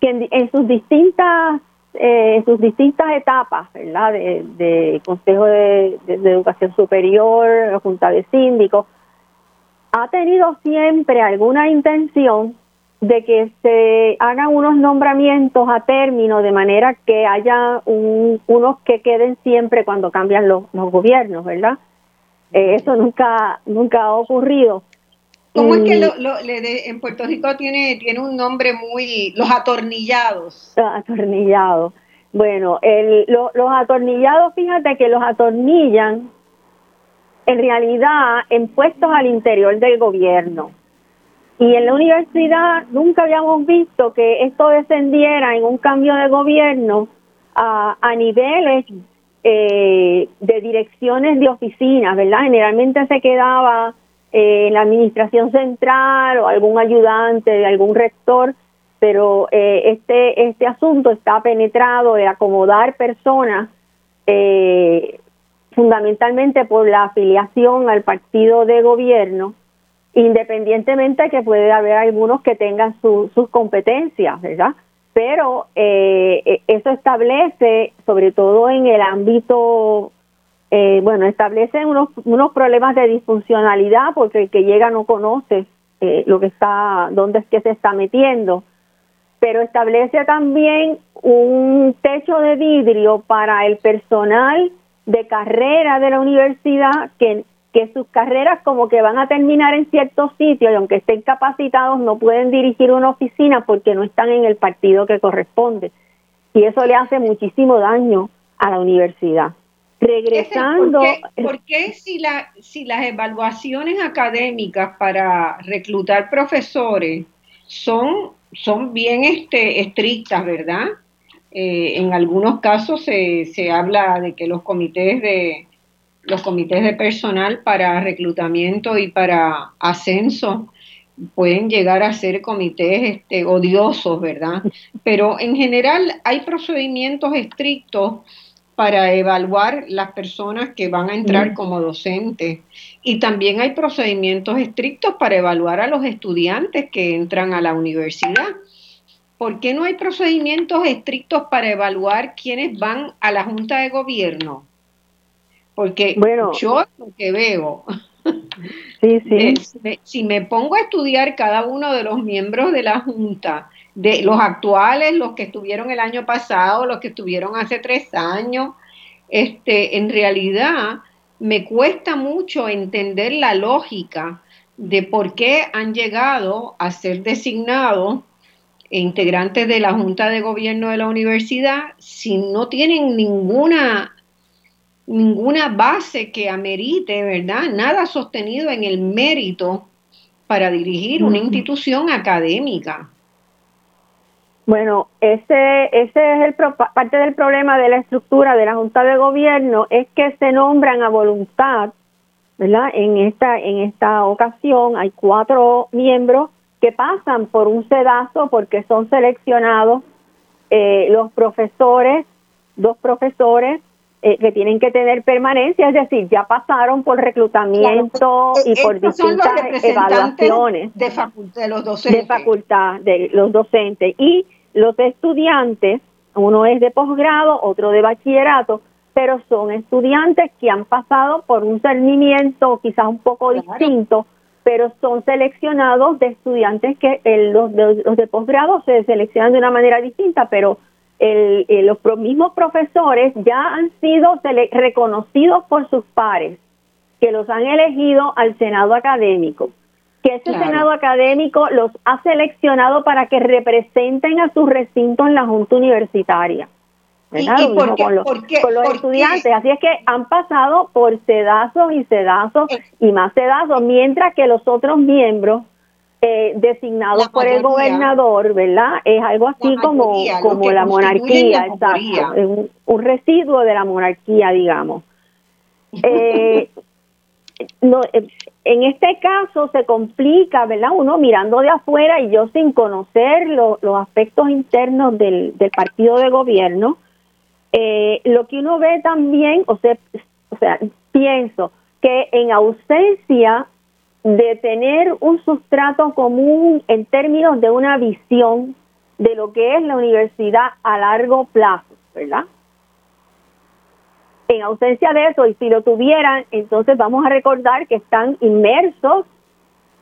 Speaker 4: que en sus distintas eh, sus distintas etapas, ¿verdad? De, Consejo de, Educación Superior, Junta de Síndicos, ha tenido siempre alguna intención de que se hagan unos nombramientos a término de manera que haya unos que queden siempre cuando cambian los, gobiernos, ¿verdad? Eh, eso nunca nunca ha ocurrido.
Speaker 2: ¿Cómo es que lo, en Puerto Rico tiene, tiene un nombre muy, los atornillados?
Speaker 4: Atornillados. Bueno, el, los atornillados, fíjate que los atornillan en realidad en puestos al interior del gobierno. Y en la universidad nunca habíamos visto que esto descendiera en un cambio de gobierno a, a niveles eh, de direcciones de oficinas, ¿verdad? Generalmente se quedaba eh, en la administración central o algún ayudante de algún rector, pero eh, este, este asunto está penetrado de acomodar personas eh, fundamentalmente por la afiliación al partido de gobierno, independientemente que puede haber algunos que tengan sus competencias, ¿verdad? Pero eso establece, sobre todo en el ámbito eh, bueno, establece unos, unos problemas de disfuncionalidad porque el que llega no conoce eh, lo que está, dónde es que se está metiendo, pero establece también un techo de vidrio para el personal de carrera de la universidad que, que sus carreras como que van a terminar en ciertos sitios y aunque estén capacitados no pueden dirigir una oficina porque no están en el partido que corresponde. Y eso le hace muchísimo daño a la universidad. Regresando.
Speaker 2: ¿Por qué, si, la, si las evaluaciones académicas para reclutar profesores son, son bien este, estrictas, ¿verdad? Eh, en algunos casos se, se habla de que los comités de, los comités de personal para reclutamiento y para ascenso pueden llegar a ser comités este, odiosos, ¿verdad? Pero en general hay procedimientos estrictos para evaluar las personas que van a entrar como docentes y también hay procedimientos estrictos para evaluar a los estudiantes que entran a la universidad. ¿Por qué no hay procedimientos estrictos para evaluar quienes van a la Junta de Gobierno? Porque yo lo que veo Sí, sí. *laughs* si me pongo a estudiar cada uno de los miembros de la Junta, de los actuales, los que estuvieron el año pasado, los que estuvieron hace tres años, este, en realidad me cuesta mucho entender la lógica de por qué han llegado a ser designados integrantes de la Junta de Gobierno de la universidad si no tienen ninguna ninguna base que amerite, ¿verdad? Nada sostenido en el mérito para dirigir una institución académica.
Speaker 4: Bueno, ese, ese es el parte del problema de la estructura de la Junta de Gobierno es que se nombran a voluntad, ¿verdad? En esta en esta ocasión hay cuatro miembros que pasan por un sedazo porque son seleccionados eh, los profesores, dos profesores eh, que tienen que tener permanencia, es decir, ya pasaron por reclutamiento y por distintas evaluaciones
Speaker 2: de, facultad, los docentes.
Speaker 4: de facultad, de los docentes. Y los estudiantes, uno es de posgrado, otro de bachillerato, pero son estudiantes que han pasado por un cernimiento quizás un poco distinto, pero son seleccionados de estudiantes que los, los de posgrado se seleccionan de una manera distinta, pero el, los mismos profesores ya han sido reconocidos por sus pares, que los han elegido al Senado académico, que ese Senado académico los ha seleccionado para que representen a su recinto en la Junta Universitaria. ¿Y, con los, estudiantes. Así es que han pasado por sedazos y sedazos eh. y más sedazos, mientras que los otros miembros eh, designados por el gobernador, ¿verdad? Es algo así como, como la monarquía, exacto, es un, residuo de la monarquía, digamos. *laughs* Eh, no, eh, en este caso se complica, ¿verdad? Uno mirando de afuera y yo sin conocer los aspectos internos del, partido de gobierno, eh, lo que uno ve también, o sea, o sea, pienso que en ausencia de tener un sustrato común en términos de una visión de lo que es la universidad a largo plazo, ¿verdad? En ausencia de eso, y si lo tuvieran, entonces vamos a recordar que están inmersos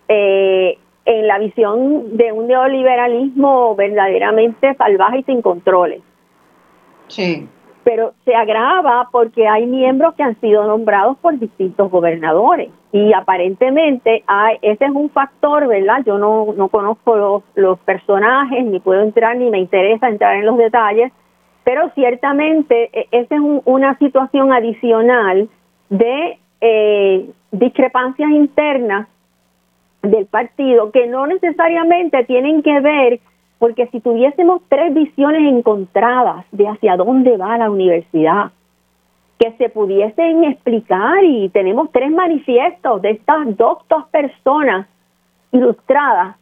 Speaker 4: eh, en la visión de un neoliberalismo verdaderamente salvaje y sin controles.
Speaker 2: Sí
Speaker 4: pero se agrava porque hay miembros que han sido nombrados por distintos gobernadores y aparentemente hay, ese es un factor, ¿verdad? Yo no, no conozco los, los personajes, ni puedo entrar, ni me interesa entrar en los detalles, pero ciertamente e, esa es una situación adicional de eh, discrepancias internas del partido que no necesariamente tienen que ver porque si tuviésemos tres visiones encontradas de hacia dónde va la universidad, que se pudiesen explicar y tenemos tres manifiestos de estas dos, personas ilustradas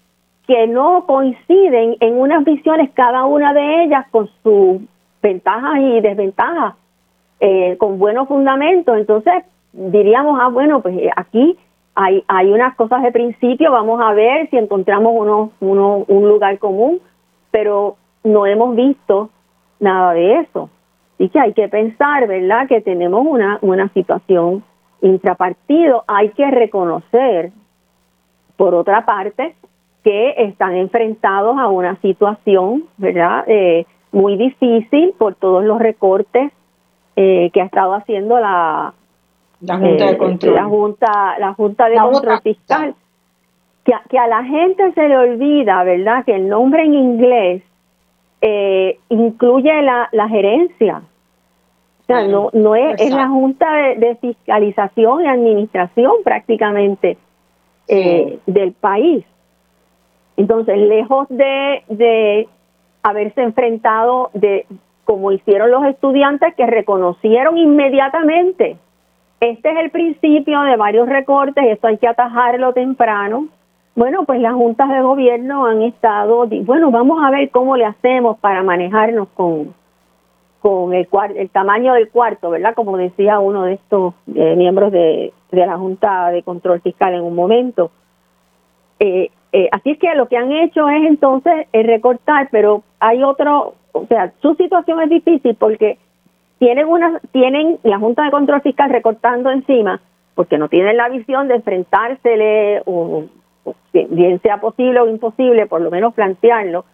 Speaker 4: que no coinciden en unas visiones cada una de ellas con sus ventajas y desventajas, eh, con buenos fundamentos. Entonces diríamos, ah, bueno, pues eh, aquí hay, hay unas cosas de principio, vamos a ver si encontramos uno, uno, un lugar común pero no hemos visto nada de eso. Así que hay que pensar, ¿verdad?, que tenemos una, una situación intrapartido. Hay que reconocer, por otra parte, que están enfrentados a una situación, ¿verdad?, eh, muy difícil por todos los recortes eh, que ha estado haciendo la,
Speaker 2: la Junta de eh, Control.
Speaker 4: La Junta, la junta de Control Fiscal que a, la gente se le olvida, ¿verdad? Que el nombre en inglés eh, incluye la, la gerencia. O sea, no, no es, es la Junta de, Fiscalización y Administración prácticamente eh, del país. Entonces, lejos de, de haberse enfrentado de como hicieron los estudiantes que reconocieron inmediatamente este es el principio de varios recortes, esto hay que atajarlo temprano. Bueno, pues las juntas de gobierno han estado, bueno, vamos a ver cómo le hacemos para manejarnos con, con el, el tamaño del cuarto, ¿verdad? Como decía uno de estos eh, miembros de, de, la Junta de Control Fiscal en un momento. Eh, eh, así es que lo que han hecho es entonces recortar, pero hay otro, o sea, su situación es difícil porque tienen una, tienen la Junta de Control Fiscal recortando encima, porque no tienen la visión de enfrentársele, o, bien sea posible o imposible, por lo menos plantearlo.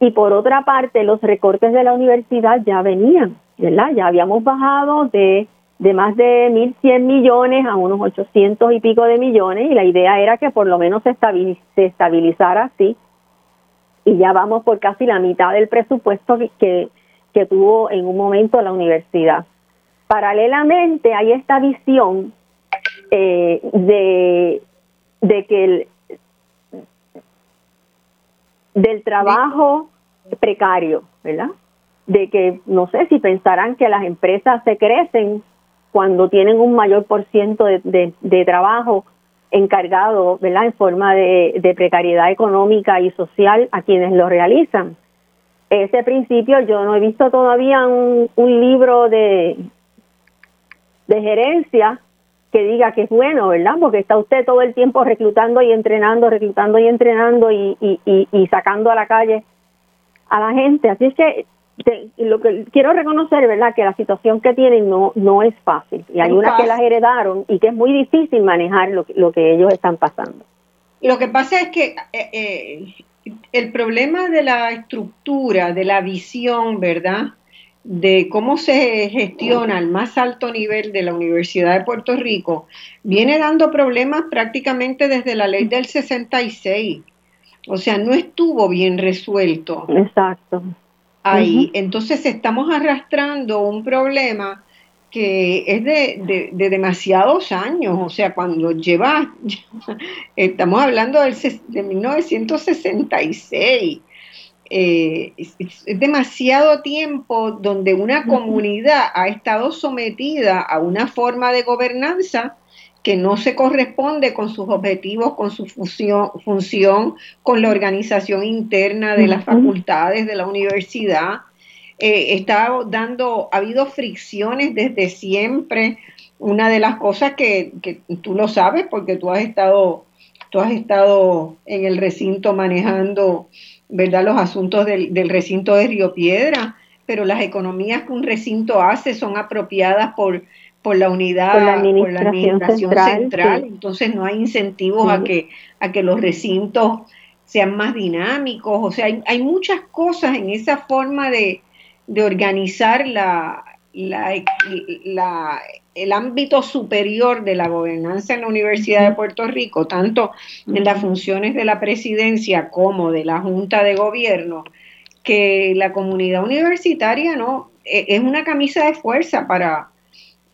Speaker 4: Y por otra parte, los recortes de la universidad ya venían, ¿verdad? Ya habíamos bajado de, de más de 1.100 millones a unos 800 y pico de millones y la idea era que por lo menos se, se estabilizara así y ya vamos por casi la mitad del presupuesto que, que tuvo en un momento la universidad. Paralelamente hay esta visión eh, de, de que el, del trabajo precario, ¿verdad? De que no sé si pensarán que las empresas se crecen cuando tienen un mayor por ciento de, de, trabajo encargado, ¿verdad? En forma de, de precariedad económica y social a quienes lo realizan. Ese principio yo no he visto todavía un, un libro de, de gerencia que diga que es bueno, ¿verdad? Porque está usted todo el tiempo reclutando y entrenando, reclutando y entrenando y, y, y, sacando a la calle a la gente. Así es que lo que quiero reconocer, ¿verdad? Que la situación que tienen no no es fácil. Y hay unas que las heredaron y que es muy difícil manejar lo, lo que ellos están pasando.
Speaker 2: Lo que pasa es que eh, eh, el problema de la estructura, de la visión, ¿verdad? de cómo se gestiona al más alto nivel de la Universidad de Puerto Rico viene dando problemas prácticamente desde la ley del 66. O sea, no estuvo bien resuelto.
Speaker 4: Exacto.
Speaker 2: Ahí. Entonces estamos arrastrando un problema que es de, de, demasiados años, o sea, cuando lleva, *laughs* estamos hablando del, de 1966, eh, es, demasiado tiempo donde una comunidad ha estado sometida a una forma de gobernanza que no se corresponde con sus objetivos, con su función, función con la organización interna de las facultades de la universidad. Eh, está dando, ha habido fricciones desde siempre. Una de las cosas que, que tú lo sabes porque tú has estado, tú has estado en el recinto manejando ¿verdad? los asuntos del, del, recinto de Río Piedra, pero las economías que un recinto hace son apropiadas por, por la unidad, por la administración, central, entonces no hay incentivos a, que, a que los recintos sean más dinámicos, o sea, hay, hay muchas cosas en esa forma de, de organizar la, la, la, el ámbito superior de la gobernanza en la Universidad de Puerto Rico, tanto en las funciones de la presidencia como de la Junta de Gobierno, que la comunidad universitaria no e, es una camisa de fuerza para,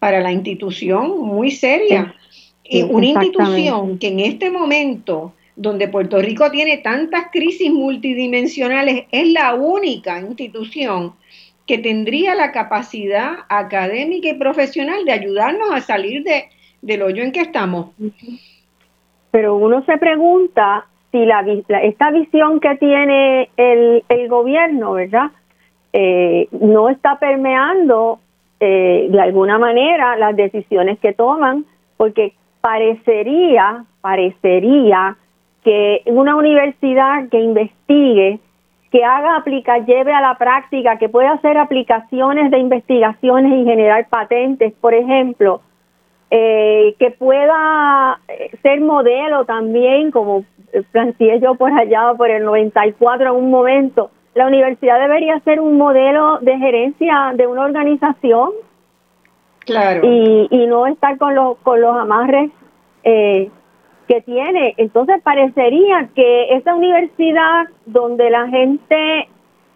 Speaker 2: para la institución muy seria. y una institución que en este momento, donde Puerto Rico tiene tantas crisis multidimensionales, es la única institución que tendría la capacidad académica y profesional de ayudarnos a salir de, del hoyo en que estamos.
Speaker 4: Pero uno se pregunta si la, esta visión que tiene el, el gobierno, ¿verdad? Eh, no está permeando eh, de alguna manera las decisiones que toman, porque parecería, parecería que una universidad que investigue que haga aplica, lleve a la práctica, que pueda hacer aplicaciones de investigaciones y generar patentes, por ejemplo, eh, que pueda eh, ser modelo también, como planteé yo por allá por el 94 en un momento. La universidad debería ser un modelo de gerencia de una organización.
Speaker 2: Claro.
Speaker 4: Y, y no estar con los, con los amarres eh, que tiene. Entonces parecería que esa universidad donde la gente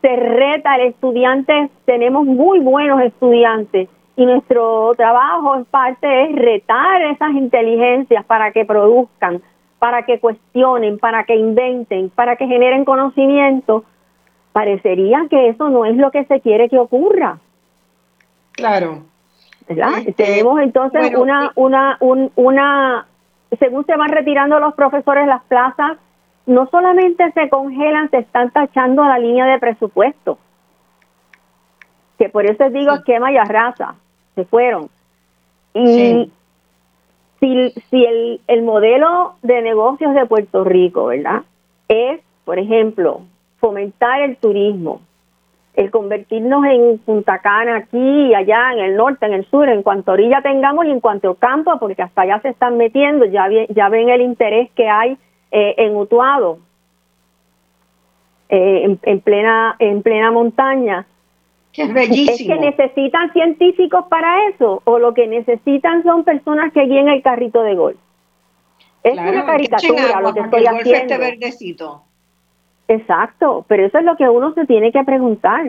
Speaker 4: se reta al estudiante, tenemos muy buenos estudiantes y nuestro trabajo en parte es retar esas inteligencias para que produzcan, para que cuestionen, para que inventen, para que generen conocimiento. Parecería que eso no es lo que se quiere que ocurra.
Speaker 2: Claro.
Speaker 4: ¿verdad? Este, Tenemos entonces una, eh, una, un, una, según se van retirando los profesores las plazas, no solamente se congelan, se están tachando la línea de presupuesto. Que por eso digo esquema y arrasa, se fueron. Y si, si el, el modelo de negocios de Puerto Rico, ¿verdad? Es, por ejemplo, fomentar el turismo, el convertirnos en Punta Cana aquí y allá, en el norte, en el sur, en cuanto orilla tengamos y en cuanto campo, porque hasta allá se están metiendo, ya, ya ven el interés que hay eh, en Utuado, eh, en, plena, en plena montaña.
Speaker 2: es bellísimo.
Speaker 4: Es que necesitan científicos para eso, o lo que necesitan son personas que guíen el carrito de golf. Es una caricatura lo que estoy haciendo.
Speaker 2: verdecito.
Speaker 4: Exacto, pero eso es lo que uno se tiene que preguntar.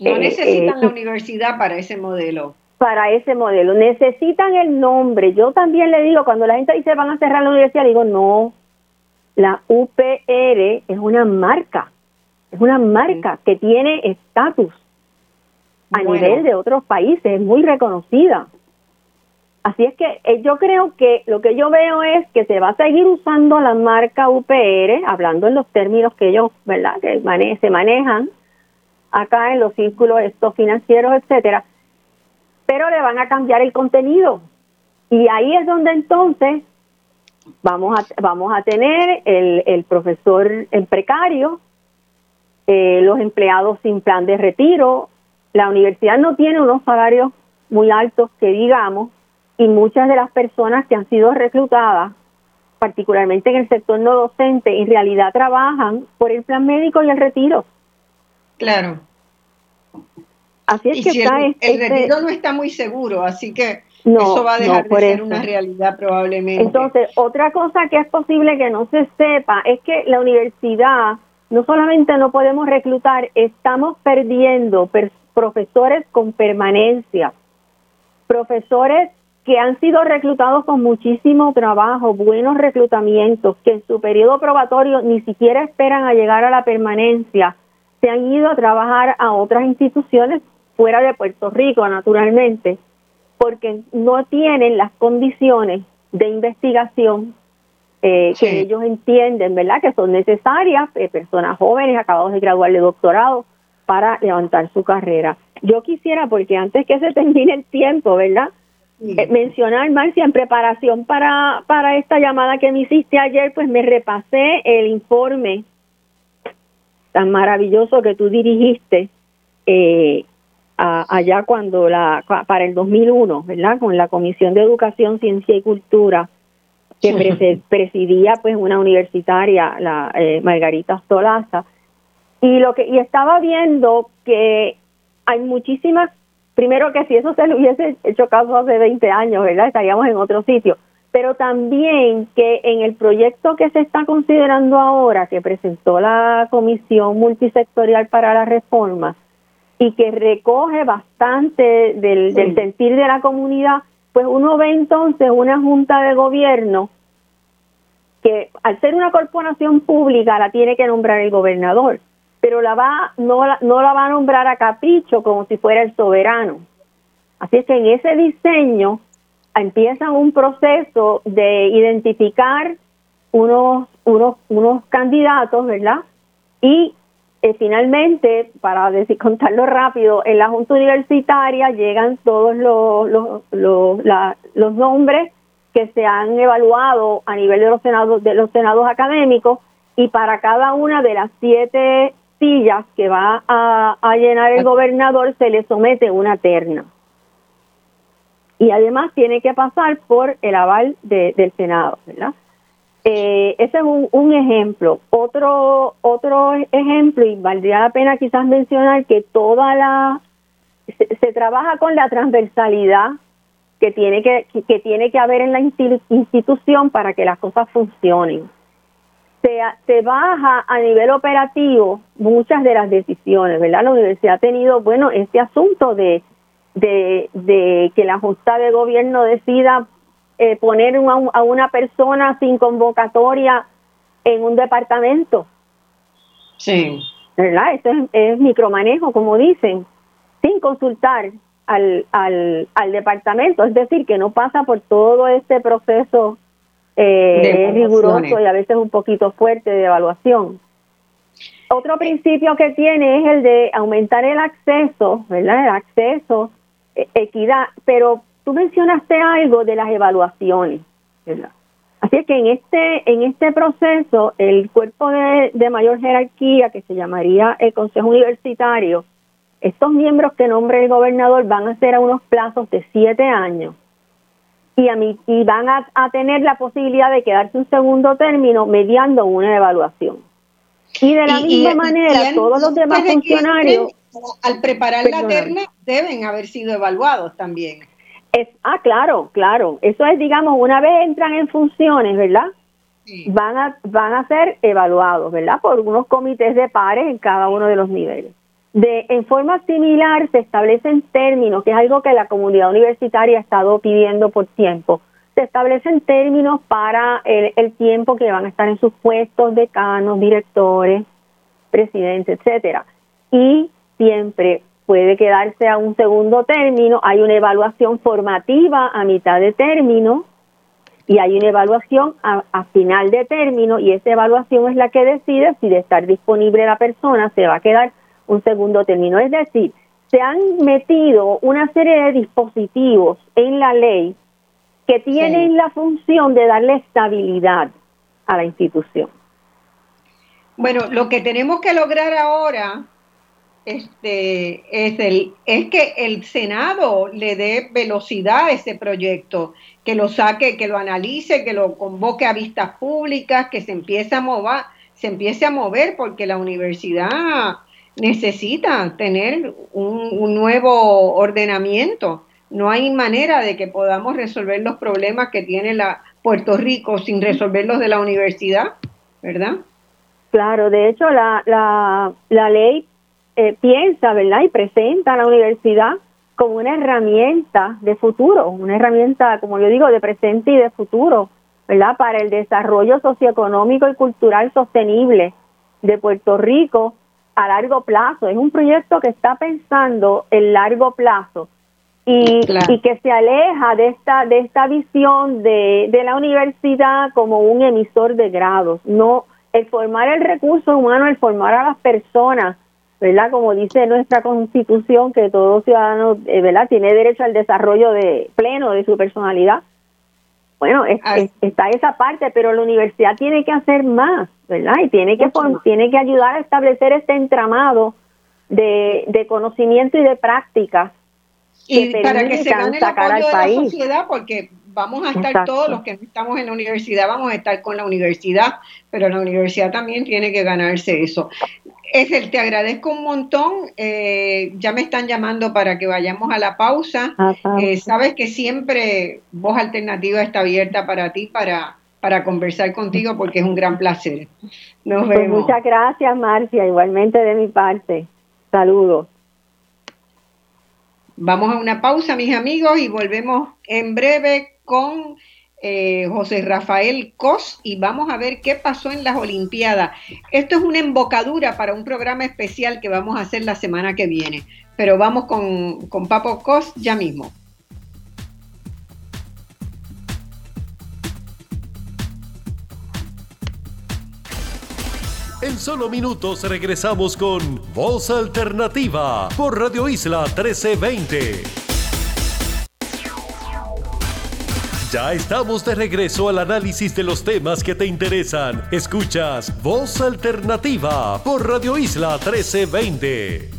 Speaker 2: No eh, necesitan eh, la universidad para ese modelo.
Speaker 4: Para ese modelo. Necesitan el nombre. Yo también le digo, cuando la gente dice van a cerrar la universidad, digo, no. La UPR es una marca. Es una marca que tiene estatus a nivel de otros países. Es muy reconocida. Así es que eh, yo creo que lo que yo veo es que se va a seguir usando la marca UPR, hablando en los términos que ellos, ¿verdad?, que se manejan acá en los círculos estos financieros, etcétera, pero le van a cambiar el contenido. Y ahí es donde entonces vamos a, vamos a tener el, el profesor en precario, eh, los empleados sin plan de retiro. La universidad no tiene unos salarios muy altos que digamos, y muchas de las personas que han sido reclutadas, particularmente en el sector no docente, en realidad trabajan por el plan médico y el retiro.
Speaker 2: Claro.
Speaker 4: Así es que
Speaker 2: el, este retiro no está muy seguro, así que eso va a dejar de ser una realidad probablemente.
Speaker 4: Entonces, otra cosa que es posible que no se sepa es que la universidad no solamente no podemos reclutar, estamos perdiendo profesores con permanencia, profesores que han sido reclutados con muchísimo trabajo, buenos reclutamientos, que en su periodo probatorio ni siquiera esperan a llegar a la permanencia, se han ido a trabajar a otras instituciones fuera de Puerto Rico, naturalmente, porque no tienen las condiciones de investigación eh, que ellos entienden, ¿verdad? Que son necesarias, eh, personas jóvenes acabados de graduar de doctorado, para levantar su carrera. Yo quisiera, porque antes que se *laughs* termine el tiempo, ¿verdad? Eh, mencionar, Marcia, en preparación para, para esta llamada que me hiciste ayer, pues me repasé el informe tan maravilloso que tú dirigiste eh, allá cuando la para el 2001, ¿verdad? Con la Comisión de Educación, Ciencia y Cultura que presidía pues una universitaria, la eh, Margarita Stolaza, y lo que y estaba viendo que hay muchísimas primero que si eso se le hubiese hecho caso hace 20 años, ¿verdad? Estaríamos en otro sitio. Pero también que en el proyecto que se está considerando ahora, que presentó la Comisión Multisectorial para la Reforma, y que recoge bastante del, del sentir de la comunidad, pues uno ve entonces una junta de gobierno que al ser una corporación pública la tiene que nombrar el gobernador pero la va, no, no la va a nombrar a capricho como si fuera el soberano. Así es que en ese diseño empieza un proceso de identificar unos, unos, unos candidatos, ¿verdad? Y eh, finalmente, para decir, *laughs* contarlo rápido, en la Junta Universitaria llegan todos los, los, los, los nombres que se han evaluado a nivel de los senados, de los senados académicos y para cada una de las siete sillas que va a, llenar el gobernador se le somete una terna. Y además tiene que pasar por el aval del Senado, ¿verdad? Eh, ese es un, ejemplo. Otro, otro ejemplo, y valdría la pena quizás mencionar que toda la se, trabaja con la transversalidad que tiene que, que tiene que haber en la institución para que las cosas funcionen se, baja a nivel operativo muchas de las decisiones, ¿verdad? La universidad ha tenido, bueno, este asunto de, de, que la Junta de Gobierno decida eh, poner a una persona sin convocatoria en un departamento.
Speaker 2: Sí.
Speaker 4: ¿Verdad? Eso es, micromanejo, como dicen, sin consultar al, al, al departamento, es decir, que no pasa por todo este proceso eh, riguroso y a veces un poquito fuerte de evaluación. Otro principio que tiene es el de aumentar el acceso, ¿verdad? El acceso, e, equidad, pero tú mencionaste algo de las evaluaciones, ¿verdad? Así que en este, en este proceso, el cuerpo de, de mayor jerarquía, que se llamaría el Consejo Universitario, estos miembros que nombre el gobernador van a ser a unos plazos de siete años y, a mí, y van a, tener la posibilidad de quedarse un segundo término mediando una evaluación. Y de la misma manera, todos los demás funcionarios...
Speaker 2: al preparar la terna deben haber sido evaluados también.
Speaker 4: Es, ah, claro, claro. Eso es, digamos, una vez entran en funciones, ¿verdad? Van, a, van a ser evaluados, ¿verdad? Por unos comités de pares en cada uno de los niveles. De, en forma similar se establecen términos, que es algo que la comunidad universitaria ha estado pidiendo por tiempo. Se establecen términos para el, tiempo que van a estar en sus puestos, decanos, directores, presidentes, etcétera. Y siempre puede quedarse a un segundo término, hay una evaluación formativa a mitad de término y hay una evaluación a, a, final de término y esa evaluación es la que decide si de estar disponible la persona se va a quedar un segundo término. Es decir, se han metido una serie de dispositivos en la ley que tienen la función de darle estabilidad a la institución.
Speaker 2: Bueno, lo que tenemos que lograr ahora este, es, el, es que el Senado le dé velocidad a ese proyecto, que lo saque, que lo analice, que lo convoque a vistas públicas, que se empiece a mover, se empiece a mover, porque la universidad necesita tener un, nuevo ordenamiento. No hay manera de que podamos resolver los problemas que tiene la Puerto Rico sin resolverlos de la universidad, ¿verdad?
Speaker 4: Claro, de hecho la, la, la ley eh, piensa, ¿verdad? Y presenta a la universidad como una herramienta de futuro, una herramienta, como yo digo, de presente y de futuro, ¿verdad? Para el desarrollo socioeconómico y cultural sostenible de Puerto Rico a largo plazo, es un proyecto que está pensando en largo plazo y, y que se aleja de esta, de esta visión de, de la universidad como un emisor de grados, no el formar el recurso humano, el formar a las personas, ¿verdad? Como dice nuestra constitución, que todo ciudadano, eh, ¿verdad? Tiene derecho al desarrollo de pleno de su personalidad. Bueno, está esa parte, pero la universidad tiene que hacer más. ¿verdad? Y tiene que, tiene que ayudar a establecer este entramado de, de conocimiento y de prácticas
Speaker 2: y para que se gane el apoyo de la sociedad, porque vamos a estar todos los que estamos en la universidad, vamos a estar con la universidad, pero la universidad también tiene que ganarse eso. Es el, te agradezco un montón. Eh, ya me están llamando para que vayamos a la pausa. Eh, sabes que siempre Voz Alternativa está abierta para ti, para para conversar contigo porque es un gran placer. Nos pues vemos.
Speaker 4: Muchas gracias, Marcia, igualmente de mi parte. Saludos.
Speaker 2: Vamos a una pausa, mis amigos, y volvemos en breve con eh, José Rafael Cos y vamos a ver qué pasó en las Olimpiadas. Esto es una embocadura para un programa especial que vamos a hacer la semana que viene, pero vamos con, con Papo Cos ya mismo.
Speaker 1: En solo minutos regresamos con Voz Alternativa por Radio Isla 1320. Ya estamos de regreso al análisis de los temas que te interesan. Escuchas Voz Alternativa por Radio Isla 1320.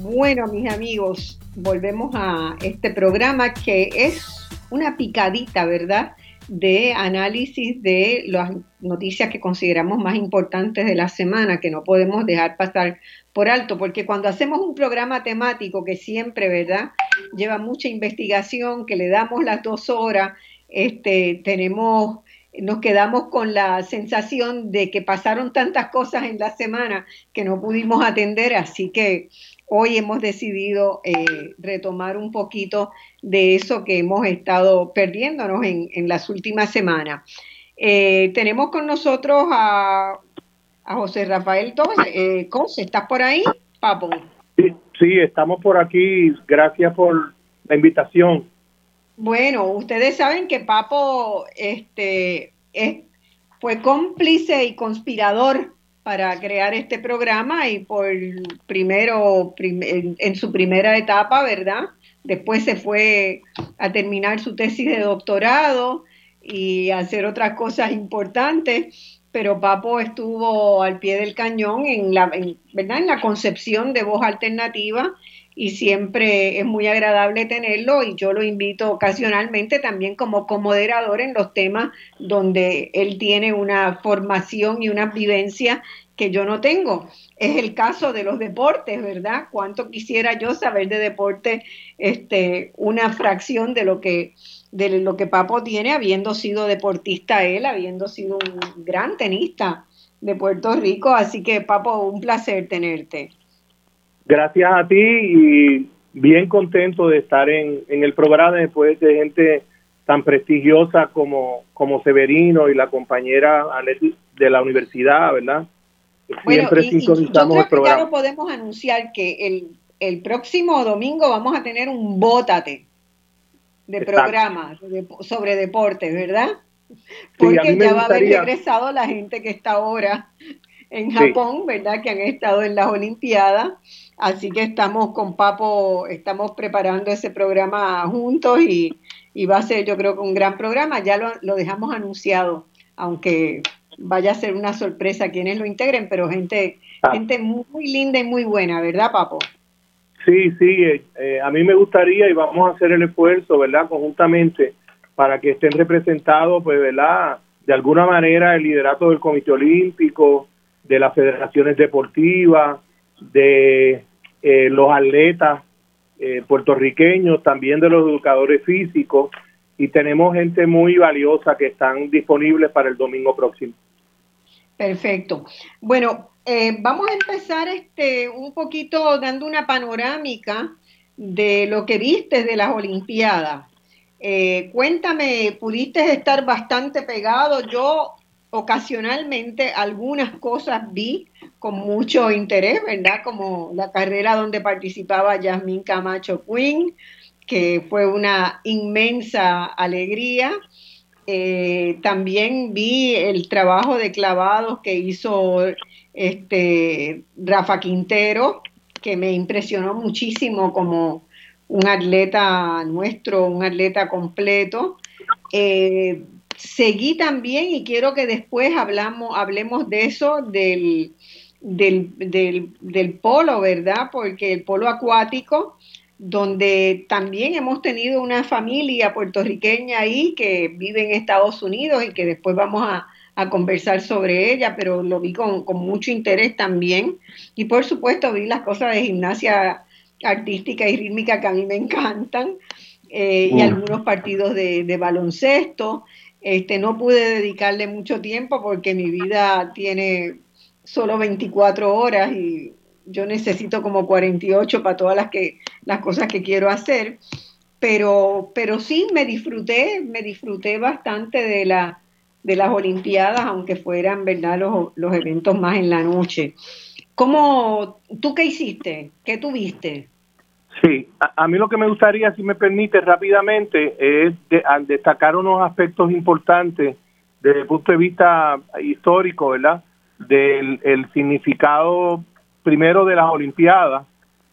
Speaker 2: Bueno, mis amigos, volvemos a este programa que es una picadita, ¿verdad? de análisis de las noticias que consideramos más importantes de la semana, que no podemos dejar pasar por alto, porque cuando hacemos un programa temático que siempre, ¿verdad?, lleva mucha investigación, que le damos las dos horas, este, tenemos, nos quedamos con la sensación de que pasaron tantas cosas en la semana que no pudimos atender, así que hoy hemos decidido eh, retomar un poquito de eso que hemos estado perdiéndonos en, las últimas semanas. Eh, tenemos con nosotros a, José Rafael Torres. Eh, ¿estás por ahí, Papo?
Speaker 5: Sí, estamos por aquí. Gracias por la invitación.
Speaker 2: Bueno, ustedes saben que Papo este, fue cómplice y conspirador para crear este programa y por primero, en su primera etapa, ¿verdad? Después se fue a terminar su tesis de doctorado y hacer otras cosas importantes, pero Papo estuvo al pie del cañón en la, ¿verdad? en la concepción de voz alternativa y siempre es muy agradable tenerlo y yo lo invito ocasionalmente también como comoderador en los temas donde él tiene una formación y una vivencia que yo no tengo. Es el caso de los deportes, ¿verdad? Cuánto quisiera yo saber de deporte, este, una fracción de lo que de lo que Papo tiene, habiendo sido deportista él, habiendo sido un gran tenista de Puerto Rico. Así que, Papo, un placer tenerte.
Speaker 5: Gracias a ti y bien contento de estar en, el programa después de gente tan prestigiosa como, como Severino y la compañera de la universidad, ¿verdad?
Speaker 2: Siempre sintonizamos el programa. Ya podemos anunciar que el, el próximo domingo vamos a tener un bótate de programa sobre deportes, ¿verdad? Porque ya va a haber regresado la gente que está ahora en Japón, ¿verdad? Que han estado en las Olimpiadas Así que estamos con Papo, estamos preparando ese programa juntos y, va a ser yo creo que un gran programa. Ya lo, dejamos anunciado, aunque vaya a ser una sorpresa quienes lo integren, pero gente, ah. gente muy linda y muy buena, ¿verdad, Papo?
Speaker 5: Sí, sí, eh, eh, a mí me gustaría y vamos a hacer el esfuerzo, ¿verdad? Conjuntamente para que estén representados, pues, ¿verdad? De alguna manera el liderato del Comité Olímpico, de las federaciones deportivas, de eh, los atletas eh, puertorriqueños, también de los educadores físicos y tenemos gente muy valiosa que están disponibles para el domingo próximo.
Speaker 2: Perfecto. Bueno, eh, vamos a empezar este un poquito dando una panorámica de lo que viste de las Olimpiadas. cuéntame, pudiste estar bastante pegado. Yo ocasionalmente algunas cosas vi con mucho interés, ¿verdad? Como la carrera donde participaba Yasmín Camacho Quinn, que fue una inmensa alegría. Eh, también vi el trabajo de clavados que hizo este Rafa Quintero, que me impresionó muchísimo como un atleta nuestro, un atleta completo. Eh, seguí también y quiero que después hablamos, hablemos de eso, del, del, polo, ¿verdad? Porque el polo acuático, donde también hemos tenido una familia puertorriqueña ahí que vive en Estados Unidos y que después vamos a, conversar sobre ella, pero lo vi con, mucho interés también. Y por supuesto vi las cosas de gimnasia artística y rítmica que a mí me encantan. Eh, y algunos partidos de, de baloncesto. Este, no pude dedicarle mucho tiempo porque mi vida tiene solo 24 horas y yo necesito como 48 para todas las que las cosas que quiero hacer, pero pero sí me disfruté, me disfruté bastante de la de las olimpiadas, aunque fueran, ¿verdad?, los, los eventos más en la noche. ¿Cómo, tú qué hiciste? ¿Qué tuviste?
Speaker 5: Sí, a, mí lo que me gustaría, si me permite rápidamente, es destacar unos aspectos importantes desde el punto de vista histórico, ¿verdad? Del el significado primero de las Olimpiadas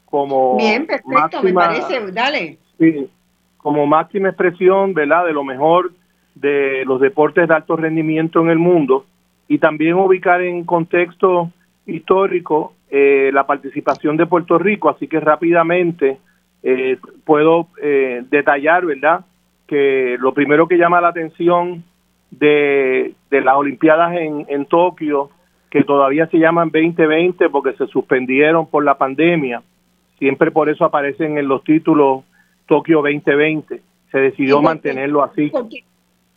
Speaker 5: como
Speaker 2: Bien, perfecto, me parece, dale.
Speaker 5: Sí, como máxima expresión, ¿verdad? De lo mejor de los deportes de alto rendimiento en el mundo y también ubicar en contexto histórico eh, la participación de Puerto Rico, así que rápidamente eh, puedo eh, detallar, ¿verdad? Que lo primero que llama la atención de, las Olimpiadas en, en Tokio, que todavía se llaman 2020 porque se suspendieron por la pandemia, siempre por eso aparecen en los títulos Tokio 2020. Se decidió mantenerlo así.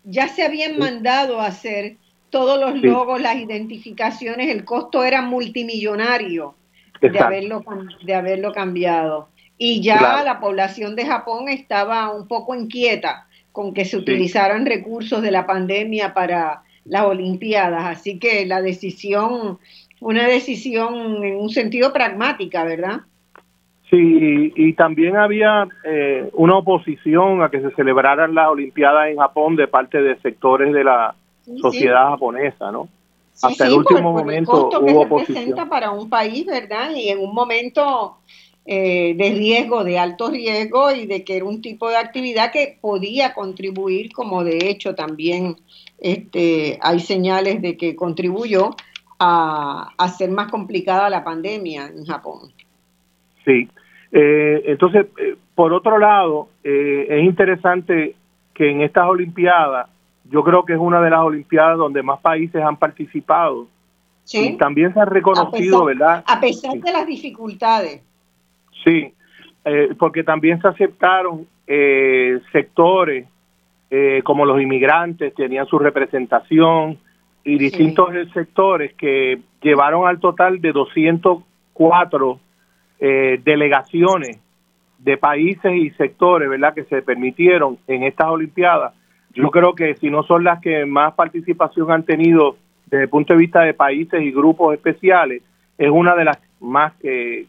Speaker 2: Ya se habían mandado a hacer todos los logos, las identificaciones, el costo era multimillonario de haberlo, de haberlo cambiado. Y ya la población de Japón estaba un poco inquieta con que se utilizaran recursos de la pandemia para las Olimpiadas. Así que la decisión, una decisión en un sentido pragmática, ¿verdad?
Speaker 5: Sí, y, también había eh, una oposición a que se celebraran las Olimpiadas en Japón de parte de sectores de la sociedad japonesa, ¿no?
Speaker 2: Hasta el último momento hubo oposición. para un país, ¿verdad? Y en un momento eh, de riesgo, de alto riesgo y de que era un tipo de actividad que podía contribuir, como de hecho también este, hay señales de que contribuyó a hacer más complicada la pandemia en Japón.
Speaker 5: Sí, eh, entonces, eh, por otro lado, eh, es interesante que en estas Olimpiadas, yo creo que es una de las Olimpiadas donde más países han participado. Sí. Y también se ha reconocido, ¿verdad?
Speaker 2: A pesar de las dificultades.
Speaker 5: Sí, porque también se aceptaron sectores como los inmigrantes, tenían su representación y distintos sectores que llevaron al total de 204 eh, delegaciones de países y sectores, ¿verdad?, que se permitieron en estas Olimpiadas. Yo creo que si no son las que más participación han tenido desde el punto de vista de países y grupos especiales, es una de las más que,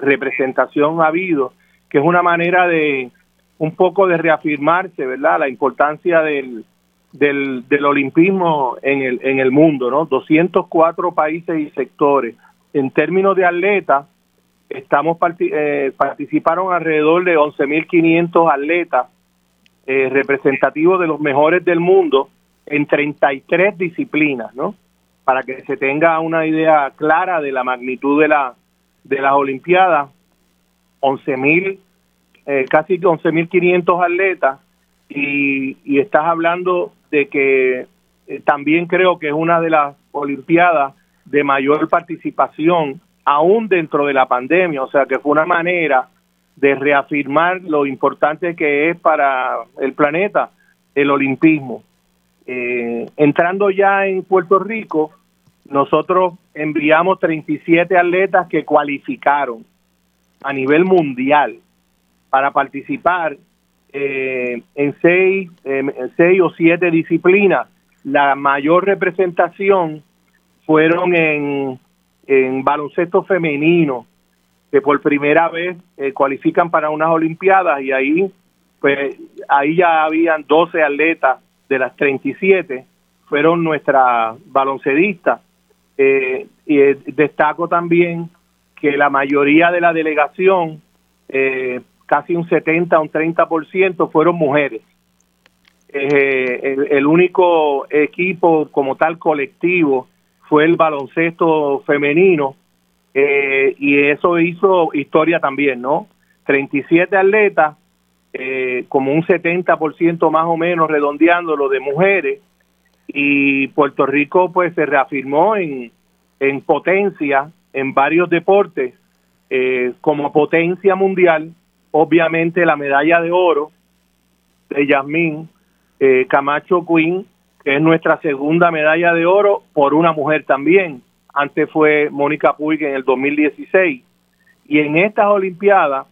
Speaker 5: representación ha habido, que es una manera de un poco de reafirmarse, ¿verdad?, la importancia del, del, del olimpismo en el, en el mundo, ¿no? 204 países y sectores. En términos de atletas, estamos eh, participaron alrededor de 11.500 atletas eh, representativos de los mejores del mundo en 33 disciplinas, ¿no? Para que se tenga una idea clara de la magnitud de la de las Olimpiadas, 11.000 eh, casi 11.500 atletas y, estás hablando de que eh, también creo que es una de las Olimpiadas de mayor participación aún dentro de la pandemia, o sea que fue una manera de reafirmar lo importante que es para el planeta el olimpismo. Eh, entrando ya en Puerto Rico, nosotros enviamos 37 atletas que cualificaron a nivel mundial para participar eh, en, seis, en seis o siete disciplinas. La mayor representación fueron en en baloncesto femenino, que por primera vez eh, cualifican para unas Olimpiadas y ahí, pues, ahí ya habían 12 atletas de las 37, fueron nuestras baloncedistas. Eh, y eh, destaco también que la mayoría de la delegación, casi un 70, un 30%, fueron mujeres. el, el único equipo como tal colectivo fue el baloncesto femenino eh, y eso hizo historia también, ¿no? 37 atletas, eh, como un 70% más o menos redondeándolo de mujeres y Puerto Rico pues se reafirmó en, en potencia en varios deportes eh, como potencia mundial, obviamente la medalla de oro de Yasmín Camacho Quinn que es nuestra segunda medalla de oro por una mujer también. Antes fue Mónica Puig en el 2016. Y en estas Olimpiadas,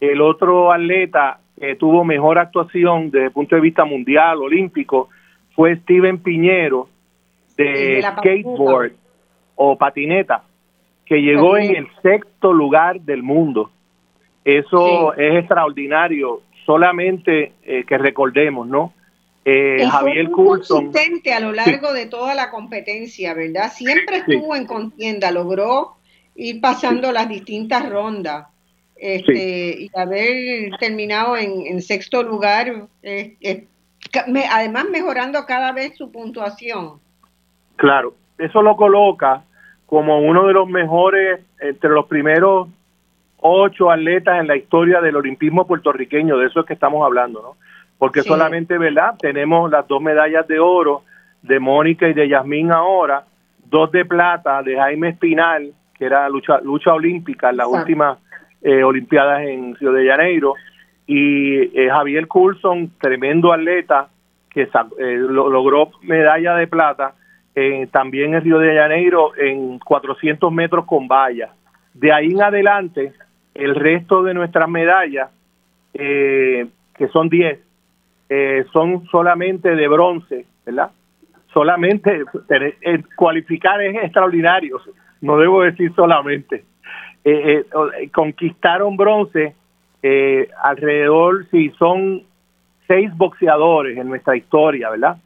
Speaker 5: el otro atleta que tuvo mejor actuación desde el punto de vista mundial, olímpico, fue Steven Piñero de, skateboard o patineta, que llegó en el sexto lugar del mundo. Eso es extraordinario, solamente eh, que recordemos, ¿no?
Speaker 2: Eh, Javier Coulson. consistente a lo largo de toda la competencia, ¿verdad? Siempre estuvo en contienda, logró ir pasando las distintas rondas. Este, y haber terminado en, sexto lugar, además mejorando cada vez su puntuación.
Speaker 5: Claro, eso lo coloca como uno de los mejores, entre los primeros ocho atletas en la historia del olimpismo puertorriqueño, de eso es que estamos hablando, ¿no? Porque solamente, ¿verdad? Tenemos las dos medallas de oro de Mónica y de Yasmín ahora, dos de plata de Jaime Espinal, que era lucha, lucha olímpica en las últimas eh, Olimpiadas en Río de Janeiro, y eh, Javier Coulson, tremendo atleta, que eh, logró medalla de plata también en Río de Janeiro en 400 metros con valla. De ahí en adelante, el resto de nuestras medallas, que son 10, eh, son solamente de bronce, ¿verdad? Solamente cualificar es extraordinario, no debo decir solamente. eh, eh, conquistaron bronce alrededor, si son seis boxeadores en nuestra historia, ¿verdad?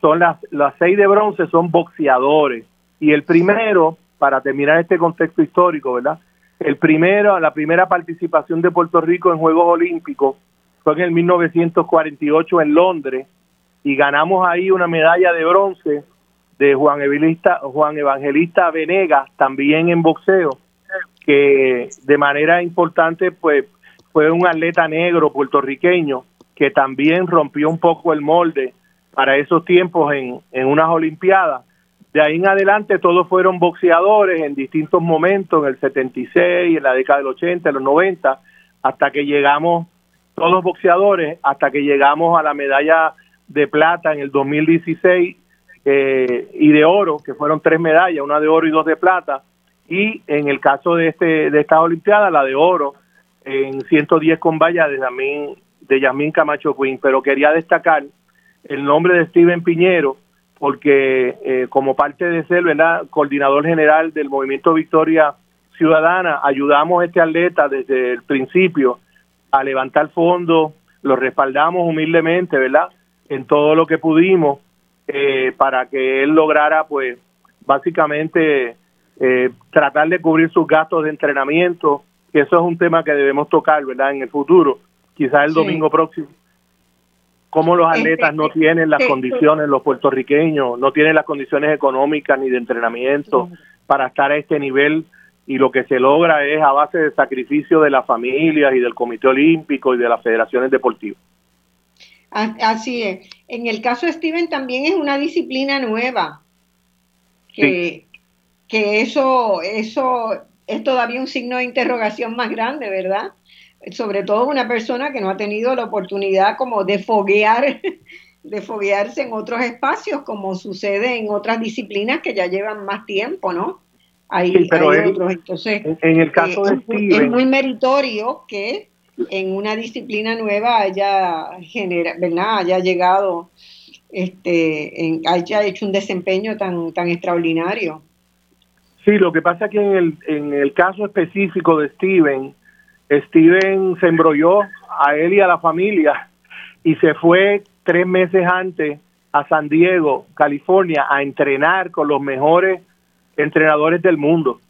Speaker 5: Son las, las seis de bronce son boxeadores. Y el primero, para terminar este contexto histórico, ¿verdad? El primero, la primera participación de Puerto Rico en Juegos Olímpicos fue en el 1948 en Londres y ganamos ahí una medalla de bronce de Juan Evangelista, Juan Evangelista Venegas, también en boxeo, que de manera importante pues fue un atleta negro puertorriqueño que también rompió un poco el molde para esos tiempos en, en unas Olimpiadas. De ahí en adelante todos fueron boxeadores en distintos momentos, en el 76, en la década del 80, en los 90, hasta que llegamos, todos boxeadores, hasta que llegamos a la medalla de plata en el 2016 eh, y de oro, que fueron tres medallas, una de oro y dos de plata, y en el caso de este de esta olimpiada la de oro en 110 con valla de Yasmín, de Camacho Quinn, pero quería destacar el nombre de Steven Piñero, porque eh, como parte de ser ¿verdad? coordinador general del movimiento Victoria Ciudadana, ayudamos a este atleta desde el principio a levantar fondos, lo respaldamos humildemente, ¿verdad? En todo lo que pudimos eh, para que él lograra, pues, básicamente eh, tratar de cubrir sus gastos de entrenamiento, que eso es un tema que debemos tocar, ¿verdad? En el futuro, quizás el domingo próximo cómo los este, atletas no tienen las condiciones, los puertorriqueños no tienen las condiciones económicas ni de entrenamiento para estar a este nivel y lo que se logra es a base de sacrificio de las familias y del Comité Olímpico y de las federaciones deportivas.
Speaker 2: Así es. En el caso de Steven también es una disciplina nueva, que, que eso, eso es todavía un signo de interrogación más grande, ¿verdad? sobre todo una persona que no ha tenido la oportunidad como de foguear, *laughs* de foguearse en otros espacios, como sucede en otras disciplinas que ya llevan más tiempo, ¿no? Hay, otros. Entonces,
Speaker 5: en el caso de
Speaker 2: Steven, es muy meritorio que en una disciplina nueva haya genera, ¿verdad? haya llegado, este, haya hecho un desempeño tan, tan extraordinario.
Speaker 5: Sí, lo que pasa es que en el, en el caso específico de Steven, Steven se embrolló a él y a la familia y se fue tres meses antes a San Diego, California, a entrenar con los mejores entrenadores del mundo.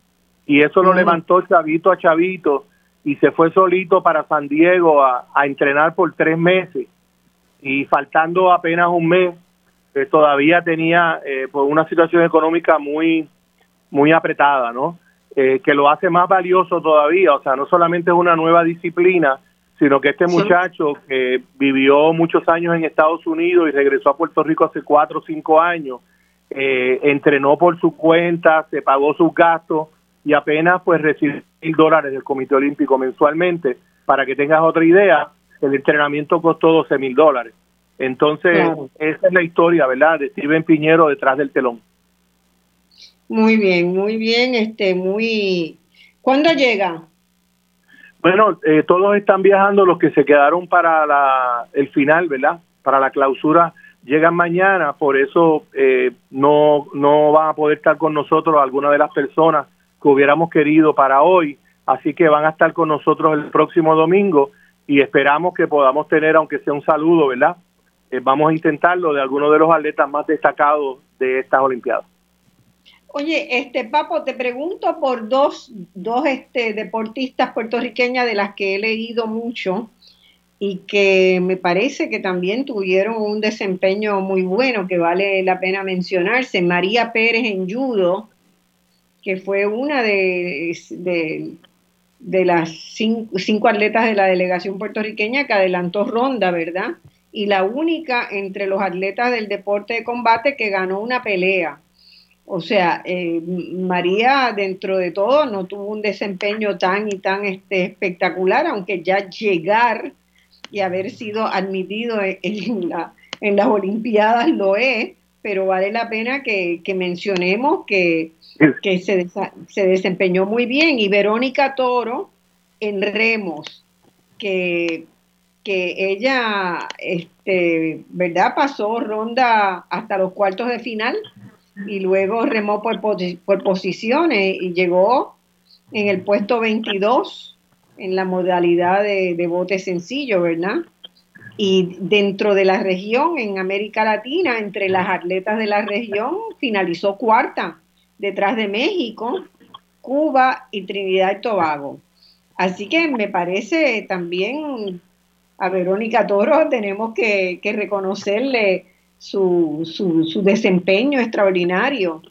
Speaker 5: Y eso lo levantó chavito a chavito y se fue solito para San Diego a, entrenar por tres meses. Y faltando apenas un mes, eh, todavía tenía eh, pues una situación económica muy, muy apretada, ¿no? Eh, que lo hace más valioso todavía. O sea, no solamente es una nueva disciplina, sino que este muchacho que vivió muchos años en Estados Unidos y regresó a Puerto Rico hace cuatro o cinco años, eh, entrenó por su cuenta, se pagó sus gastos y apenas pues recibe mil dólares del Comité Olímpico mensualmente. Para que tengas otra idea, el entrenamiento costó 12 mil dólares. Entonces, esa es la historia, ¿verdad?, de Steven Piñero detrás del telón.
Speaker 2: Muy bien, muy bien, este, muy... ¿Cuándo llega?
Speaker 5: Bueno, eh, todos están viajando, los que se quedaron para la, el final, ¿verdad? Para la clausura, llegan mañana, por eso eh, no, no van a poder estar con nosotros algunas de las personas que hubiéramos querido para hoy, así que van a estar con nosotros el próximo domingo y esperamos que podamos tener, aunque sea un saludo, ¿verdad? Eh, vamos a intentarlo de algunos de los atletas más destacados de estas Olimpiadas.
Speaker 2: Oye, este Papo, te pregunto por dos, dos este, deportistas puertorriqueñas de las que he leído mucho y que me parece que también tuvieron un desempeño muy bueno que vale la pena mencionarse. María Pérez en judo, que fue una de, de, las cinco, cinco, atletas de la delegación puertorriqueña que adelantó ronda, ¿verdad? Y la única entre los atletas del deporte de combate que ganó una pelea. O sea, eh, María dentro de todo no tuvo un desempeño tan y tan este, espectacular, aunque ya llegar y haber sido admitido en, en las Olimpiadas lo es, pero vale la pena que, mencionemos que, que se, se, desempeñó muy bien. Y Verónica Toro en remos, que, que ella, este, ¿verdad? Pasó ronda hasta los cuartos de final y luego remó por, por posiciones y llegó en el puesto 22 en la modalidad de, bote sencillo, ¿verdad? Y dentro de la región, en América Latina, entre las atletas de la región, finalizó cuarta, detrás de México, Cuba y Trinidad y Tobago. Así que me parece también a Verónica Toro tenemos que, reconocerle su, su, desempeño extraordinario.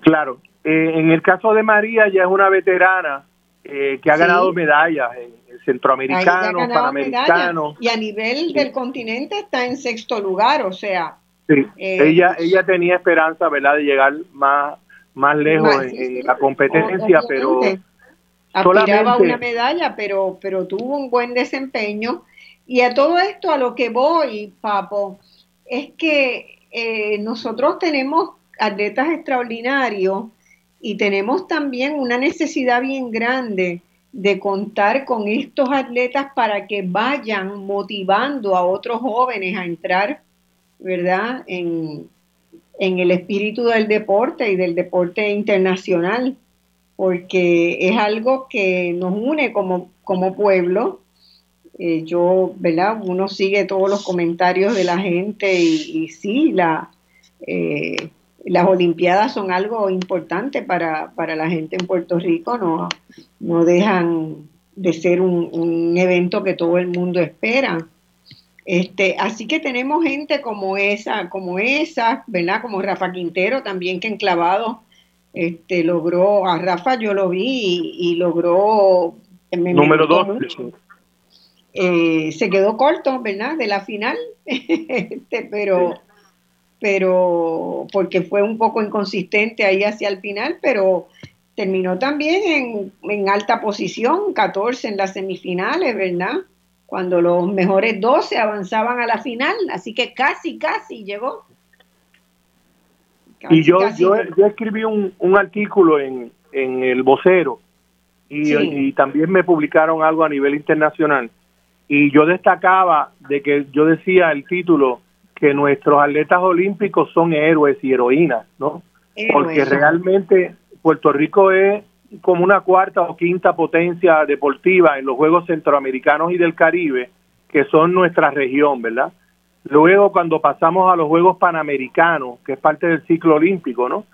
Speaker 5: Claro, eh, en el caso de María ya es una veterana eh, que ha ganado medallas en, centroamericano, panamericano.
Speaker 2: Y a nivel del continente está en sexto lugar, o sea.
Speaker 5: Sí, eh, ella, ella tenía esperanza, ¿verdad?, de llegar más, más lejos en, la competencia, pero
Speaker 2: aspiraba a una medalla, pero, pero tuvo un buen desempeño. Y a todo esto, a lo que voy, Papo, es que eh, nosotros tenemos atletas extraordinarios y tenemos también una necesidad bien grande de contar con estos atletas para que vayan motivando a otros jóvenes a entrar, ¿verdad?, en, en el espíritu del deporte y del deporte internacional porque es algo que nos une como, como pueblo. Eh, yo, ¿verdad? Uno sigue todos los comentarios de la gente y, sí, la, eh, las Olimpiadas son algo importante para, la gente en Puerto Rico, no, no dejan de ser un, evento que todo el mundo espera. Este, así que tenemos gente como esa, como esa, ¿verdad? Como Rafa Quintero también que enclavado este, logró, a Rafa yo lo vi y, logró...
Speaker 5: Número dos.
Speaker 2: Eh, se quedó corto, ¿verdad? De la final, *laughs* este, pero, pero porque fue un poco inconsistente ahí hacia el final, pero terminó también en, en alta posición, 14 en las semifinales, ¿verdad? Cuando los mejores 12 avanzaban a la final, así que casi, casi llegó.
Speaker 5: Y yo, yo, yo, escribí un, un artículo en, en el vocero y, también me publicaron algo a nivel internacional y yo destacaba de que yo decía el título que nuestros atletas olímpicos son héroes y heroínas, ¿no? Porque realmente Puerto Rico es como una cuarta o quinta potencia deportiva en los Juegos Centroamericanos y del Caribe, que son nuestra región, ¿verdad? Luego, cuando pasamos a los Juegos Panamericanos, que es parte del ciclo olímpico, ¿no?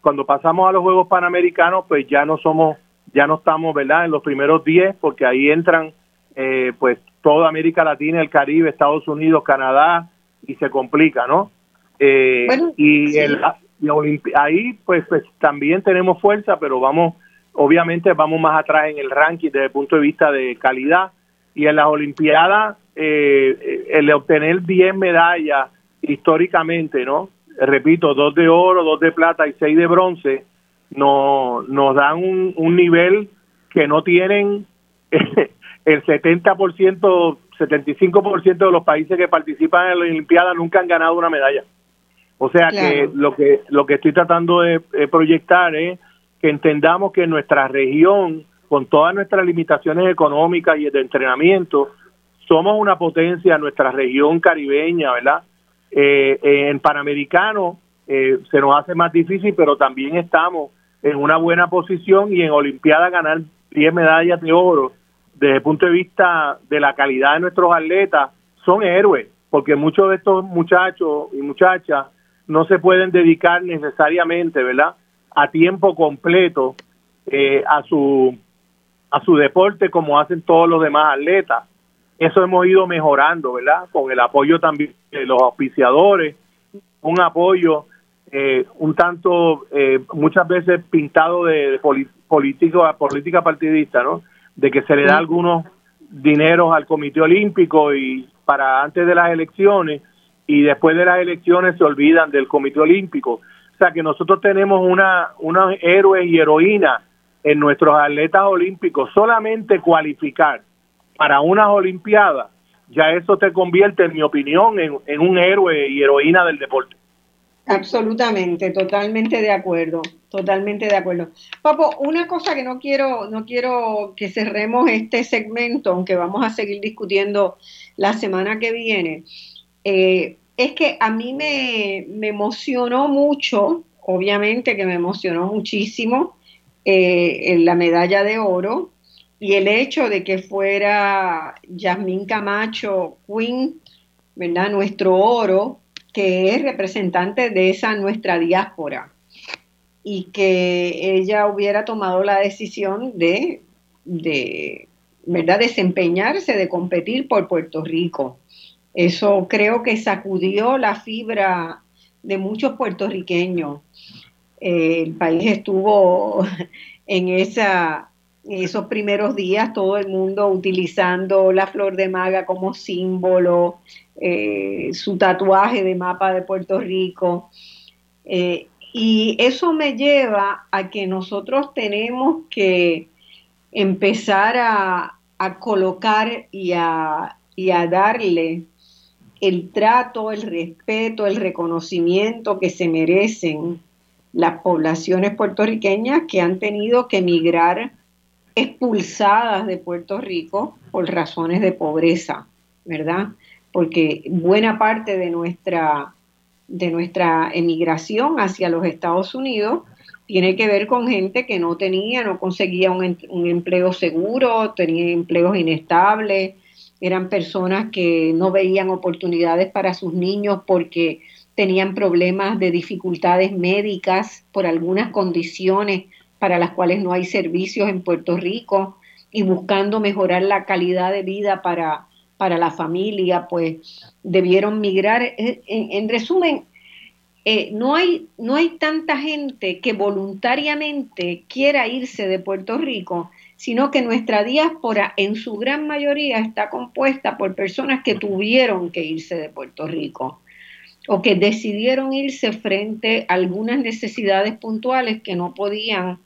Speaker 5: Cuando pasamos a los Juegos Panamericanos, pues ya no somos, ya no estamos, ¿verdad? En los primeros 10, porque ahí entran, eh, pues, toda América Latina, el Caribe, Estados Unidos, Canadá, y se complica, ¿no? Eh, y, el, ahí, pues, pues, también tenemos fuerza, pero vamos, obviamente, vamos más atrás en el ranking desde el punto de vista de calidad. Y en las Olimpiadas, eh, el obtener 10 medallas históricamente, ¿no? Repito, dos de oro, dos de plata y seis de bronce, no, nos dan un, un nivel que no tienen *laughs* el 70%, 75% de los países que participan en la Olimpiada nunca han ganado una medalla. O sea que lo que lo que estoy tratando de proyectar es que entendamos que nuestra región, con todas nuestras limitaciones económicas y de entrenamiento, somos una potencia en nuestra región caribeña, ¿verdad? Eh, en Panamericano eh, se nos hace más difícil, pero también estamos en una buena posición y en Olimpiada ganar 10 medallas de oro desde el punto de vista de la calidad de nuestros atletas son héroes, porque muchos de estos muchachos y muchachas no se pueden dedicar necesariamente, ¿verdad? A tiempo completo eh, a su a su deporte como hacen todos los demás atletas. Eso hemos ido mejorando, ¿verdad? Con el apoyo también de los auspiciadores, un apoyo eh, un tanto, eh, muchas veces pintado de, político, política partidista, ¿no? De que se le da algunos dineros al Comité Olímpico y para antes de las elecciones y después de las elecciones se olvidan del Comité Olímpico. O sea que nosotros tenemos una, unos héroes y heroínas en nuestros atletas olímpicos. Solamente cualificar para unas Olimpiadas, ya eso te convierte, en mi opinión, en, un héroe y heroína del deporte.
Speaker 2: Absolutamente, totalmente de acuerdo, totalmente de acuerdo. Papo, una cosa que no quiero, no quiero que cerremos este segmento, aunque vamos a seguir discutiendo la semana que viene, eh, es que a mí me, me emocionó mucho, obviamente que me emocionó muchísimo, eh, la medalla de oro y el hecho de que fuera Yasmín Camacho Queen, ¿verdad? Nuestro oro, que es representante de esa nuestra diáspora y que ella hubiera tomado la decisión de, de ¿verdad? desempeñarse, de competir por Puerto Rico. Eso creo que sacudió la fibra de muchos puertorriqueños. Eh, el país estuvo *laughs* en esa, esos primeros días, todo el mundo utilizando la flor de maga como símbolo, eh, su tatuaje de mapa de Puerto Rico. Eh, y eso me lleva a que nosotros tenemos que empezar a, colocar y a, y a darle el trato, el respeto, el reconocimiento que se merecen las poblaciones puertorriqueñas que han tenido que emigrar expulsadas de Puerto Rico por razones de pobreza, ¿verdad? Porque buena parte de nuestra, de nuestra emigración hacia los Estados Unidos tiene que ver con gente que no tenía, no conseguía un, un empleo seguro, tenía empleos inestables, eran personas que no veían oportunidades para sus niños porque tenían problemas de dificultades médicas por algunas condiciones para las cuales no hay servicios en Puerto Rico y buscando mejorar la calidad de vida para, para la familia, pues debieron migrar. En, resumen, eh, no, hay, no hay tanta gente que voluntariamente quiera irse de Puerto Rico, sino que nuestra diáspora en su gran mayoría está compuesta por personas que tuvieron que irse de Puerto Rico o que decidieron irse frente a algunas necesidades puntuales que no podían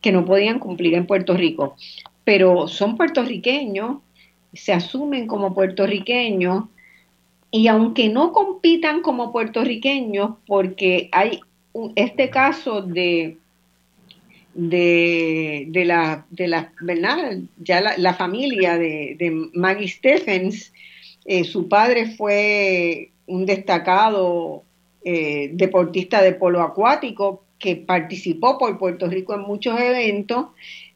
Speaker 2: que no podían cumplir en Puerto Rico, pero son puertorriqueños, se asumen como puertorriqueños y aunque no compitan como puertorriqueños porque hay este caso de de, de, la, de la, ¿verdad? Ya la, familia de, Maggie Stephens, eh, su padre fue un destacado eh, deportista de polo acuático que participó por Puerto Rico en muchos eventos,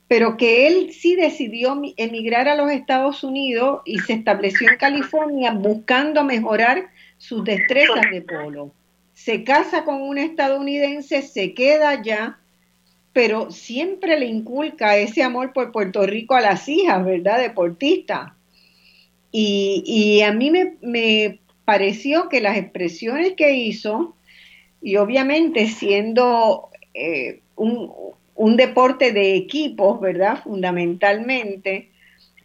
Speaker 2: pero que él sí decidió emigrar a los Estados Unidos y se estableció en California buscando mejorar sus destrezas de polo. Se casa con un estadounidense, se queda allá pero siempre le inculca ese amor por Puerto Rico a las hijas, ¿verdad? Deportistas. Y, a mí me, pareció que las expresiones que hizo, y obviamente siendo eh, un, un deporte de equipos, ¿verdad? Fundamentalmente,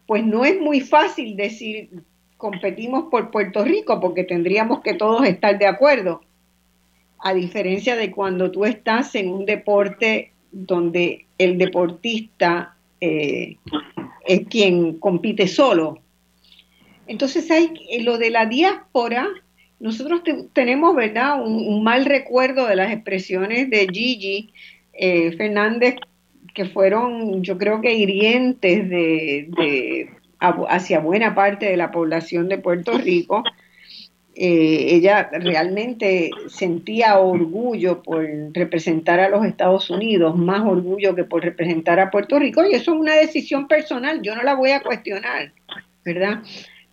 Speaker 2: pues no es muy fácil decir competimos por Puerto Rico porque tendríamos que todos estar de acuerdo. A diferencia de cuando tú estás en un deporte donde el deportista eh, es quien compite solo. Entonces hay lo de la diáspora, nosotros tenemos, ¿verdad?, un, mal recuerdo de las expresiones de Gigi eh, Fernández que fueron, yo creo que hirientes de, hacia buena parte de la población de Puerto Rico eh, ella realmente sentía orgullo por representar a los Estados Unidos, más orgullo que por representar a Puerto Rico, y eso es una decisión personal, yo no la voy a cuestionar, ¿verdad?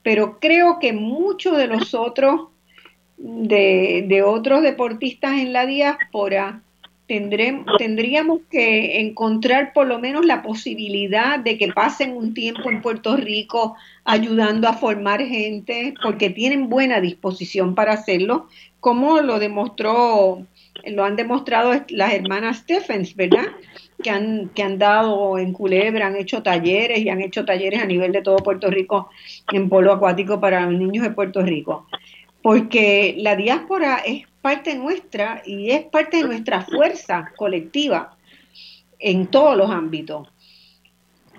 Speaker 2: Pero creo que muchos de los otros, de, de otros deportistas en la diáspora, tendríamos que encontrar por lo menos la posibilidad de que pasen un tiempo en Puerto Rico ayudando a formar gente, porque tienen buena disposición para hacerlo, como lo demostró, lo han demostrado las hermanas Stephens, ¿verdad? Que han, que han dado en Culebra, han hecho talleres y han hecho talleres a nivel de todo Puerto Rico en polo acuático para los niños de Puerto Rico. Porque la diáspora es parte nuestra y es parte de nuestra fuerza colectiva en todos los ámbitos.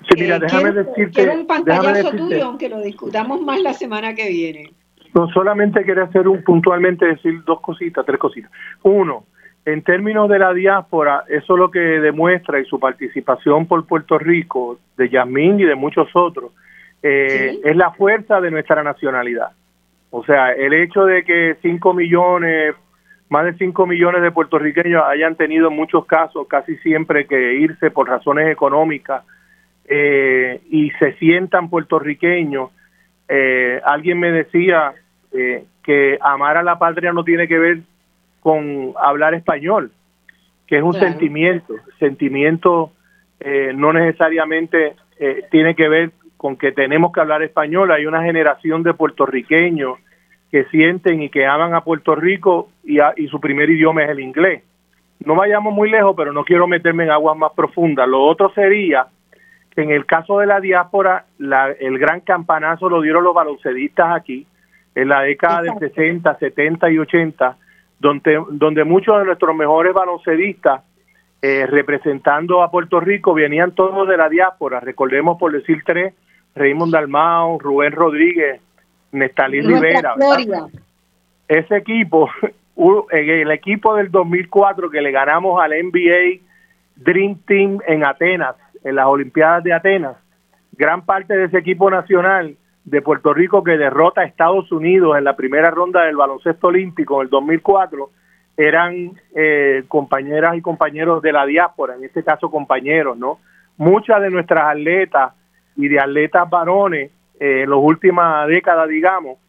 Speaker 5: Sí, mira, eh, déjame decirte.
Speaker 2: Quiero un pantallazo tuyo, aunque lo discutamos más la semana que viene.
Speaker 5: No, solamente quería hacer un puntualmente decir dos cositas, tres cositas. Uno, en términos de la diáspora, eso lo que demuestra y su participación por Puerto Rico, de Yasmín y de muchos otros, eh, es la fuerza de nuestra nacionalidad. O sea, el hecho de que 5 millones más de 5 millones de puertorriqueños hayan tenido en muchos casos casi siempre que irse por razones económicas eh, y se sientan puertorriqueños. Eh, alguien me decía eh, que amar a la patria no tiene que ver con hablar español, que es un sentimiento, sentimiento no necesariamente tiene que ver con que tenemos que hablar español, hay una generación de puertorriqueños que sienten y que aman a Puerto Rico y, y su primer idioma es el inglés. No vayamos muy lejos, pero no quiero meterme en aguas más profundas. Lo otro sería que en el caso de la diáspora, el gran campanazo lo dieron los baloncedistas aquí, en la década de 60, 70 y 80, donde, donde muchos de nuestros mejores baloncedistas eh, representando a Puerto Rico venían todos de la diáspora. Recordemos, por decir tres, Raymond Dalmao, Rubén Rodríguez, Nestalí Rivera. Ese equipo, *laughs* el equipo del 2004 que le ganamos al NBA Dream Team en Atenas, en las Olimpiadas de Atenas, gran parte de ese equipo nacional de Puerto Rico que derrota a Estados Unidos en la primera ronda del baloncesto olímpico en el 2004 eran eh, compañeras y compañeros de la diáspora, en este caso compañeros, ¿no? Muchas de nuestras atletas y de atletas varones eh, las últimas décadas, digamos,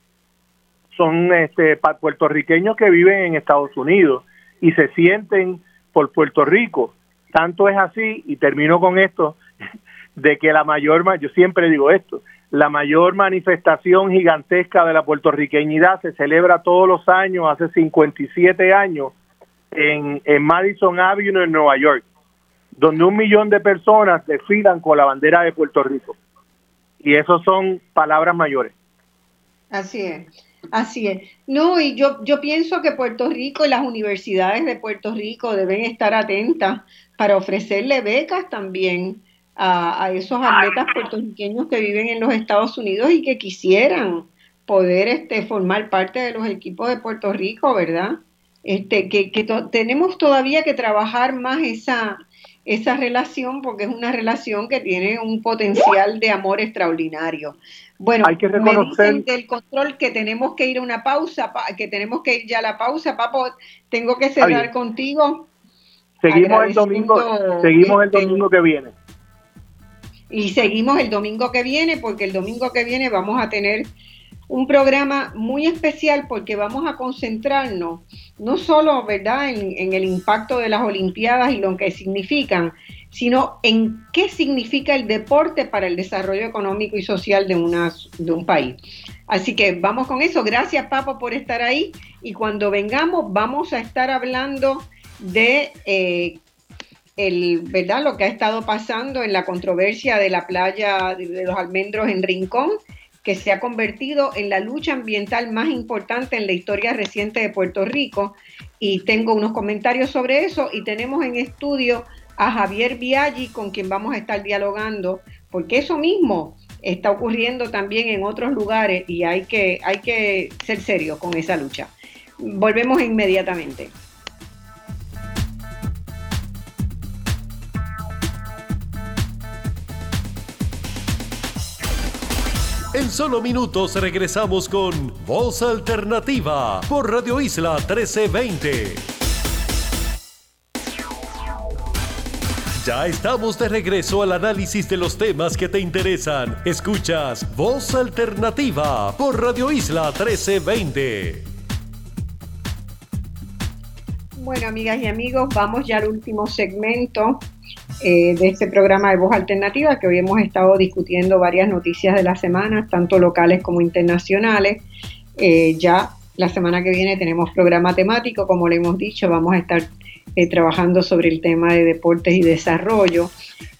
Speaker 5: son este, puertorriqueños que viven en Estados Unidos y se sienten por Puerto Rico. Tanto es así, y termino con esto, *laughs* de que la mayor, yo siempre digo esto, la mayor manifestación gigantesca de la puertorriqueñidad se celebra todos los años, hace 57 años, en, en Madison Avenue, en Nueva York, donde un millón de personas desfilan con la bandera de Puerto Rico. Y eso son palabras mayores.
Speaker 2: Así es. Así es. No, y yo, yo pienso que Puerto Rico y las universidades de Puerto Rico deben estar atentas para ofrecerle becas también a, a esos atletas puertorriqueños que viven en los Estados Unidos y que quisieran poder este, formar parte de los equipos de Puerto Rico, ¿verdad? Este, que, que tenemos todavía que trabajar más esa, esa relación porque es una relación que tiene un potencial de amor extraordinario. Bueno,
Speaker 5: hay que reconocer
Speaker 2: me del control que tenemos que ir a una pausa, que tenemos que ir ya a la pausa, Papo, tengo que cerrar contigo.
Speaker 5: Seguimos el domingo, seguimos el este, domingo que viene.
Speaker 2: Y seguimos el domingo que viene porque el domingo que viene vamos a tener un programa muy especial porque vamos a concentrarnos no solo ¿verdad? En, el impacto de las Olimpiadas y lo que significan, sino en qué significa el deporte para el desarrollo económico y social de, una, de un país. Así que vamos con eso. Gracias, Papo, por estar ahí. Y cuando vengamos, vamos a estar hablando de eh, el, ¿verdad? lo que ha estado pasando en la controversia de la playa de los almendros en Rincón que se ha convertido en la lucha ambiental más importante en la historia reciente de Puerto Rico. Y tengo unos comentarios sobre eso y tenemos en estudio a Javier Viaggi con quien vamos a estar dialogando, porque eso mismo está ocurriendo también en otros lugares y hay que, hay que ser serio con esa lucha. Volvemos inmediatamente.
Speaker 1: En solo minutos regresamos con Voz Alternativa por Radio Isla 1320. Ya estamos de regreso al análisis de los temas que te interesan. Escuchas Voz Alternativa por Radio Isla 1320.
Speaker 2: Bueno, amigas y amigos, vamos ya al último segmento eh, de este programa de Voz Alternativa, que hoy hemos estado discutiendo varias noticias de la semana, tanto locales como internacionales. Eh, ya la semana que viene tenemos programa temático, como le hemos dicho, vamos a estar eh, trabajando sobre el tema de deportes y desarrollo.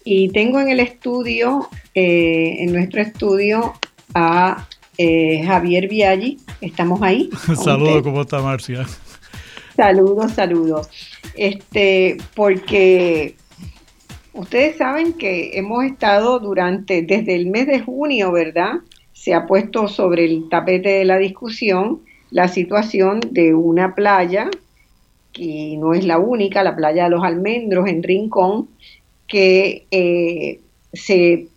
Speaker 2: Y tengo en el estudio, en nuestro estudio, a Javier Viaggi. ¿Estamos ahí? *laughs*
Speaker 6: Saludos, ¿cómo está Marcia?
Speaker 2: Saludos, saludos. Este, porque Ustedes saben que hemos estado durante, desde el mes de junio, ¿verdad? Se ha puesto sobre el tapete de la discusión la situación de una playa, que no es la única, la playa de los almendros en Rincón, que eh, se,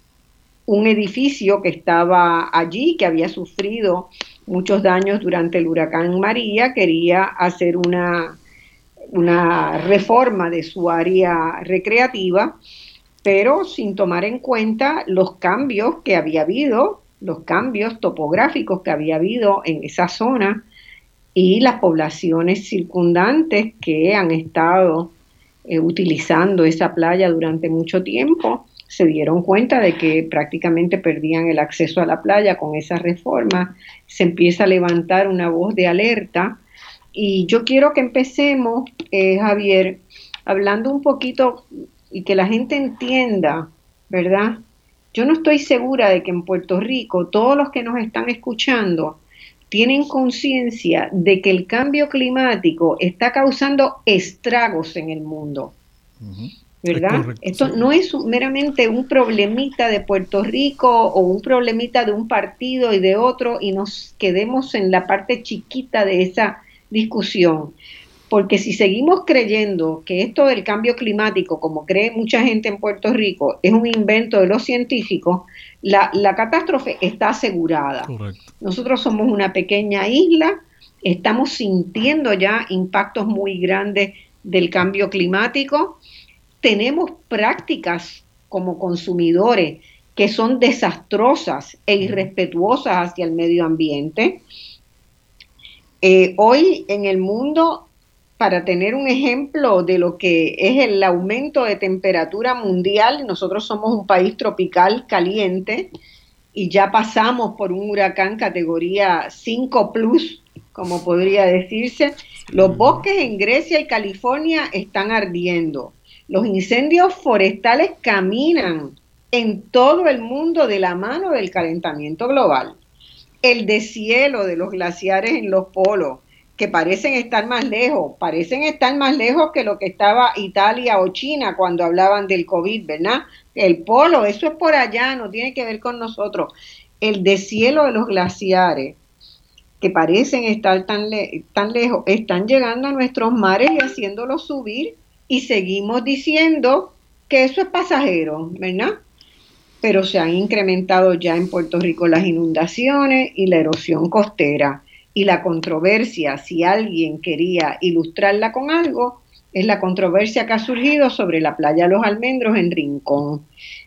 Speaker 2: un edificio que estaba allí, que había sufrido muchos daños durante el huracán María, quería hacer una, una reforma de su área recreativa, pero sin tomar en cuenta los cambios que había habido, los cambios topográficos que había habido en esa zona y las poblaciones circundantes que han estado eh, utilizando esa playa durante mucho tiempo se dieron cuenta de que prácticamente perdían el acceso a la playa con esa reforma, se empieza a levantar una voz de alerta y yo quiero que empecemos, eh, Javier, hablando un poquito y que la gente entienda, ¿verdad? Yo no estoy segura de que en Puerto Rico todos los que nos están escuchando tienen conciencia de que el cambio climático está causando estragos en el mundo. ¿verdad? Esto no es meramente un problemita de Puerto Rico o un problemita de un partido y de otro y nos quedemos en la parte chiquita de esa discusión. Porque si seguimos creyendo que esto del cambio climático, como cree mucha gente en Puerto Rico, es un invento de los científicos, la, catástrofe está asegurada. Nosotros somos una pequeña isla, estamos sintiendo ya impactos muy grandes del cambio climático tenemos prácticas como consumidores que son desastrosas e irrespetuosas hacia el medio ambiente. Eh, hoy en el mundo, para tener un ejemplo de lo que es el aumento de temperatura mundial, nosotros somos un país tropical caliente y ya pasamos por un huracán categoría 5 plus, como podría decirse. Los bosques en Grecia y California están ardiendo. Los incendios forestales caminan en todo el mundo de la mano del calentamiento global. El deshielo de los glaciares en los polos, que parecen estar más lejos, parecen estar más lejos que lo que estaba Italia o China cuando hablaban del COVID, ¿verdad? El polo, eso es por allá, no tiene que ver con nosotros. El deshielo de los glaciares, que parecen estar tan, tan lejos, están llegando a nuestros mares y haciéndolos subir y seguimos diciendo que eso es pasajero, ¿verdad? Pero se han incrementado ya en Puerto Rico las inundaciones y la erosión costera. Y la controversia, si alguien quería ilustrarla con algo, es la controversia que ha surgido sobre la playa Los Almendros en Rincón.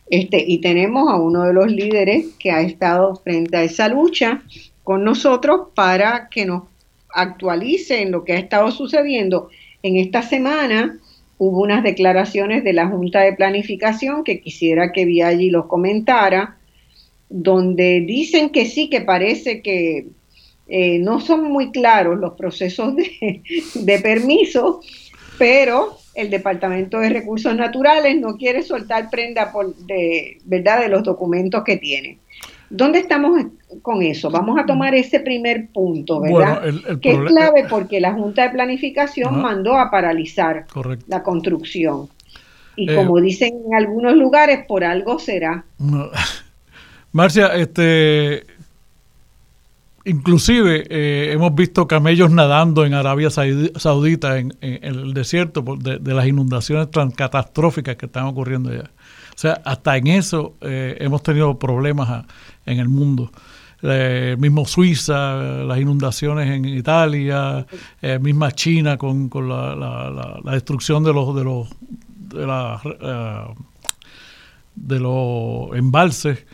Speaker 2: Este, y tenemos a uno de los líderes que ha estado frente a esa lucha con nosotros para que nos actualice en lo que ha estado sucediendo. En esta semana hubo unas declaraciones de la Junta de Planificación que quisiera que Viaggi los comentara, donde dicen que sí, que parece que eh, no son muy claros los procesos de, *laughs* de permiso, pero el Departamento de Recursos Naturales no quiere soltar prenda por, de, ¿verdad? de los documentos que tiene. ¿Dónde estamos con eso? Vamos a tomar ese primer punto, ¿verdad? que es clave porque la Junta de Planificación mandó a paralizar la construcción. Y eh, como dicen en algunos lugares, por algo será. *laughs*
Speaker 6: Marcia, este, inclusive eh, hemos visto camellos nadando en Arabia Saudita, en, el desierto, de, las inundaciones tan catastróficas que están ocurriendo allá. O sea, hasta en eso eh, hemos tenido problemas en el mundo. Eh, mismo Suiza, las inundaciones en Italia, eh, misma China con, la, destrucción de los de los de, eh, de los embalses.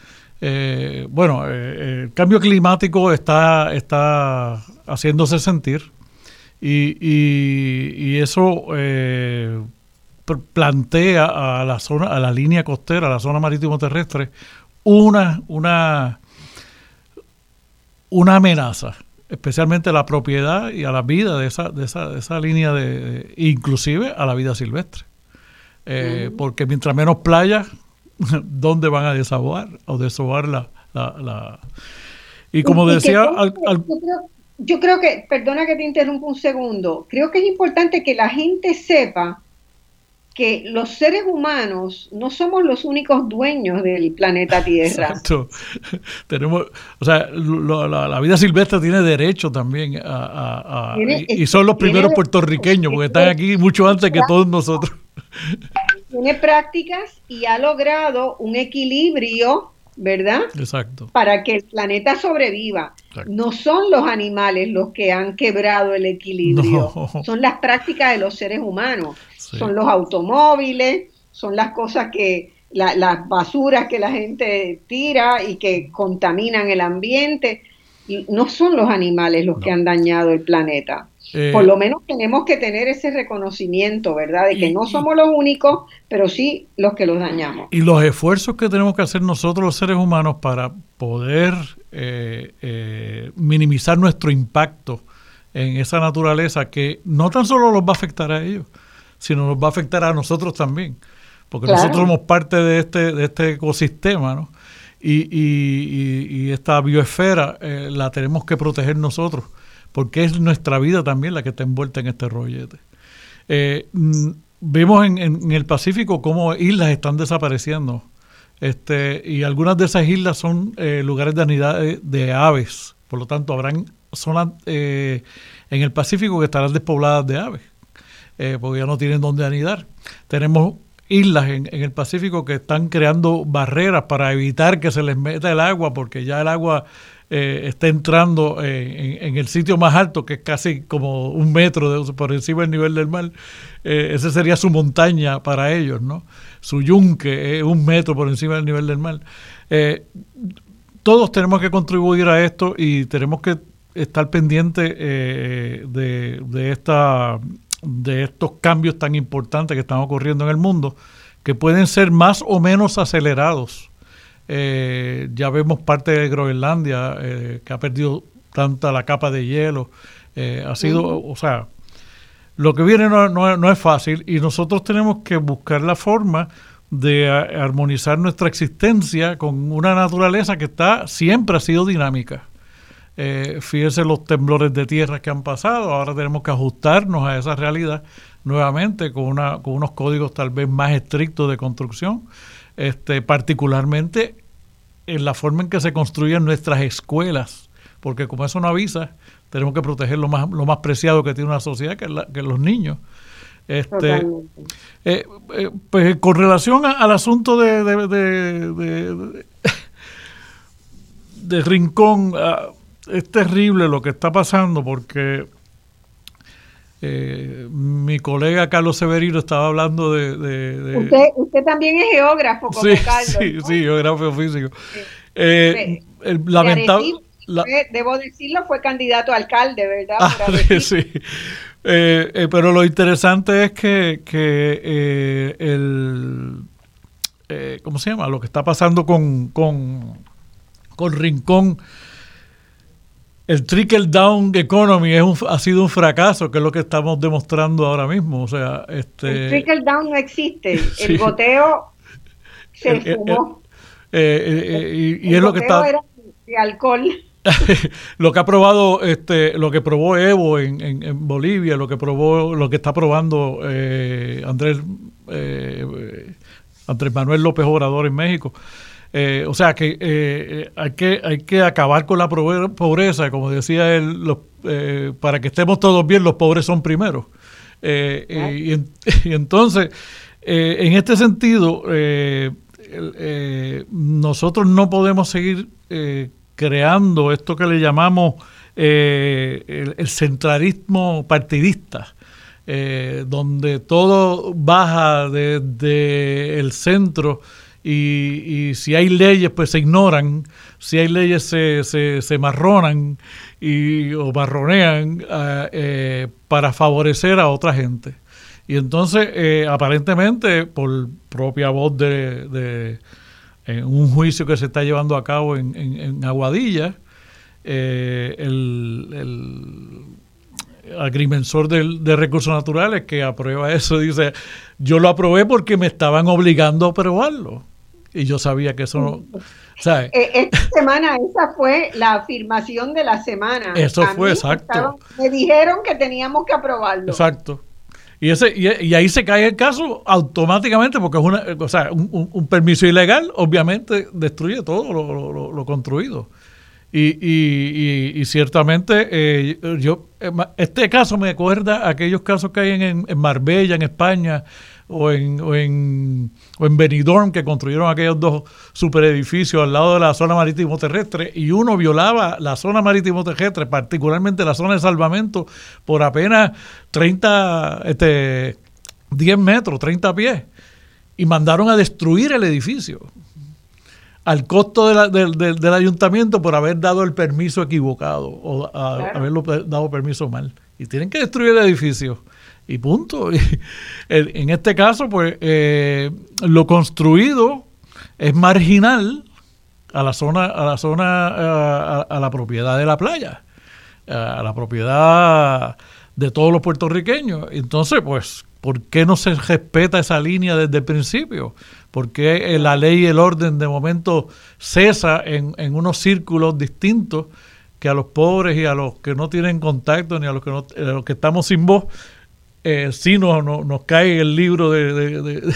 Speaker 6: bueno, el cambio climático está, está haciéndose sentir y, y eso plantea a la zona, a la línea costera, a la zona marítimo terrestre, una, una, una amenaza, especialmente a la propiedad y a la vida de esa, de esa, de esa línea de, inclusive a la vida silvestre. Eh, porque mientras menos playas, *laughs* ¿dónde van a desahogar o desahogar la, la, y como decía
Speaker 2: yo creo que, perdona que te interrumpa un segundo, creo que es importante que la gente sepa que los seres humanos no somos los únicos dueños del planeta Tierra.
Speaker 6: Exacto. *laughs* Tenemos, o sea, la, vida silvestre tiene derecho también a, y, son los primeros puertorriqueños porque están aquí mucho antes que todos nosotros. *laughs*
Speaker 2: Tiene prácticas y ha logrado un equilibrio ¿verdad?
Speaker 6: Exacto.
Speaker 2: Para que el planeta sobreviva. No son los animales los que han quebrado el equilibrio, son las prácticas de los seres humanos, son los automóviles, son las cosas que, las basuras que la gente tira y que contaminan el ambiente. No son los animales los que han dañado el planeta. Eh, Por lo menos tenemos que tener ese reconocimiento, ¿verdad? De que no somos los únicos, pero sí los que los dañamos.
Speaker 6: Y los esfuerzos que tenemos que hacer nosotros los seres humanos para poder eh, eh, minimizar nuestro impacto en esa naturaleza que no tan solo los va a afectar a ellos, sino nos va a afectar a nosotros también, porque nosotros somos parte de este, de este ecosistema, ¿no? Y, y, esta biosfera la tenemos que proteger nosotros porque es nuestra vida también la que está envuelta en este rollete. Eh, mm, vemos en, el Pacífico cómo islas están desapareciendo. Este, y algunas de esas islas son eh, lugares de anidad de, aves. Por lo tanto, habrán zonas eh, en el Pacífico que estarán despobladas de aves, porque ya no tienen dónde anidar. Tenemos islas en, el Pacífico que están creando barreras para evitar que se les meta el agua, porque ya el agua eh, está entrando eh, en, el sitio más alto, que es casi como un metro de, por encima del nivel del mar, eh, esa sería su montaña para ellos, ¿no? Su yunque es un metro por encima del nivel del mar. todos tenemos que contribuir a esto y tenemos que estar pendientes de, de, esta, de estos cambios tan importantes que están ocurriendo en el mundo, que pueden ser más o menos acelerados eh, ya vemos parte de Groenlandia eh, que ha perdido tanta la capa de hielo. Eh, ha sido, o sea, lo que viene no, no, es fácil y nosotros tenemos que buscar la forma de armonizar nuestra existencia con una naturaleza que está siempre ha sido dinámica. Eh, fíjense los temblores de tierra que han pasado, ahora tenemos que ajustarnos a esa realidad nuevamente con, una, con unos códigos tal vez más estrictos de construcción. Este, particularmente en la forma en que se construyen nuestras escuelas, porque como eso no avisa, tenemos que proteger lo más, lo más preciado que tiene una sociedad, que, es los niños. Este, eh, eh, pues con relación al asunto de, de, de, Rincón, ah, es terrible lo que está pasando porque eh, mi colega Carlos Severino estaba hablando de...
Speaker 2: Usted, usted, también es geógrafo, como
Speaker 6: sí, *laughs*
Speaker 2: Carlos.
Speaker 6: Sí, sí, geógrafo físico.
Speaker 2: Eh, lamentable... debo decirlo, fue candidato a alcalde, ¿verdad?
Speaker 6: Ah, *laughs* sí. Eh, pero lo interesante es que, que el... ¿Cómo se llama? Lo que está pasando con, con, con Rincón el trickle down economy es un, ha sido un fracaso, que es lo que estamos demostrando ahora mismo. O sea, este,
Speaker 2: el trickle down no existe. El *laughs* goteo se fumó.
Speaker 6: Eh, eh, eh, y, es lo que está.
Speaker 2: Era de alcohol. *laughs*
Speaker 6: lo que ha probado, este, lo que probó Evo en, en, Bolivia, lo que probó, lo que está probando Andrés Andrés Manuel López Obrador en México. Eh, o sea que eh, eh, hay que hay que acabar con la pobreza, como decía él, para que estemos todos bien, los pobres son primero. *laughs* Y, entonces, en este sentido, nosotros no podemos seguir creando esto que le llamamos el, centralismo partidista. donde todo baja desde el centro y, si hay leyes pues se ignoran, si hay leyes se, se, marronan y, o marronean ah, eh, para favorecer a otra gente. Y entonces, eh, aparentemente, por propia voz de, un juicio que se está llevando a cabo en, en, Aguadilla, eh, el, el agrimensor de, de, recursos naturales que aprueba eso *laughs* dice, yo lo aprobé porque me estaban obligando a aprobarlo y yo sabía que eso no...
Speaker 2: ¿sabes? Eh, esta semana, esa fue la afirmación de la semana.
Speaker 6: Eso fue, exacto.
Speaker 2: me dijeron que teníamos que aprobarlo.
Speaker 6: Exacto. Y, ese, y, ahí se cae el caso automáticamente porque es una, o sea, un, permiso ilegal obviamente destruye todo lo, construido. Y, y, ciertamente eh, yo este caso me acuerda aquellos casos que hay en, en Marbella, en España, o en, o en, o en Benidorm, que construyeron aquellos dos superedificios al lado de la zona marítimo terrestre, y uno violaba la zona marítimo terrestre, particularmente la zona de salvamento, por apenas 30, este, 10 metros, 30 pies, y mandaron a destruir el edificio al costo del ayuntamiento por haber dado el permiso equivocado o haberlo dado permiso mal. Y tienen que destruir el edificio y punto. *laughs* en este caso, pues eh, lo construido es marginal a la zona, a la zona, a, la propiedad de la playa, a la propiedad de todos los puertorriqueños. Entonces, pues, ¿por qué no se respeta esa línea desde el principio? ¿Por qué la ley y el orden de momento cesa en, en unos círculos distintos que a los pobres y a los que no tienen contacto ni a los que, no, a los que estamos sin voz eh, sí nos, nos, cae el libro de,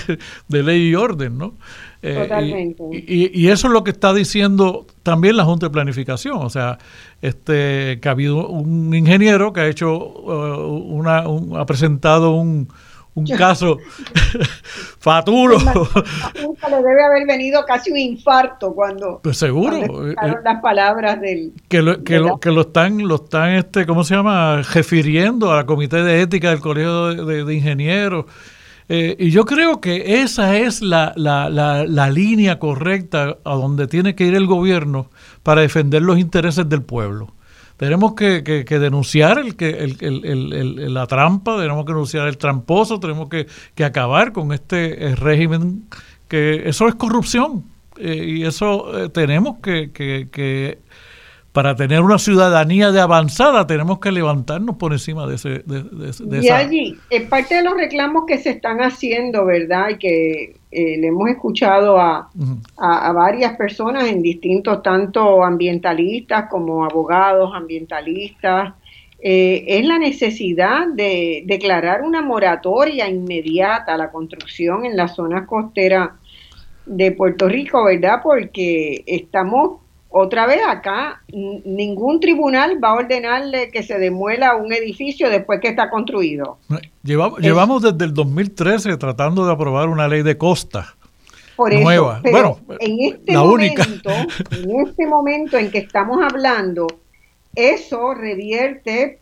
Speaker 6: *laughs* ley y orden, ¿no?
Speaker 2: Eh, Totalmente.
Speaker 6: Y, eso es lo que está diciendo también la Junta de Planificación, o sea, este que ha habido un ingeniero que ha hecho uh, una, ha presentado un, un caso *laughs* faturo.
Speaker 2: le debe haber venido casi un infarto cuando,
Speaker 6: pues seguro
Speaker 2: eh, las palabras del
Speaker 6: que lo, que, lo, que lo están lo están este cómo se llama refiriendo a la comité de ética del colegio de, ingenieros. Eh, y yo creo que esa es la, la, la, la línea correcta a donde tiene que ir el gobierno para defender los intereses del pueblo tenemos que, denunciar el, que, el, la trampa, tenemos que denunciar el tramposo, tenemos que, acabar con este eh, régimen, que eso es corrupción. Eh, y eso eh, tenemos que, para tener una ciudadanía de avanzada, tenemos que levantarnos por encima de ese... De,
Speaker 2: y allí, es parte de los reclamos que se están haciendo, ¿verdad? Y que eh, le hemos escuchado a, a, varias personas en distintos, tanto ambientalistas como abogados ambientalistas, eh, es la necesidad de declarar una moratoria inmediata a la construcción en la zona costera de Puerto Rico, ¿verdad? Porque estamos otra vez acá, ningún tribunal va a ordenarle que se demuela un edificio después que está construido.
Speaker 6: Llevamos, desde el 2013 tratando de aprobar una ley de costa.
Speaker 2: Por
Speaker 6: nueva. bueno,
Speaker 2: en este momento, en este momento en que estamos hablando, eso revierte.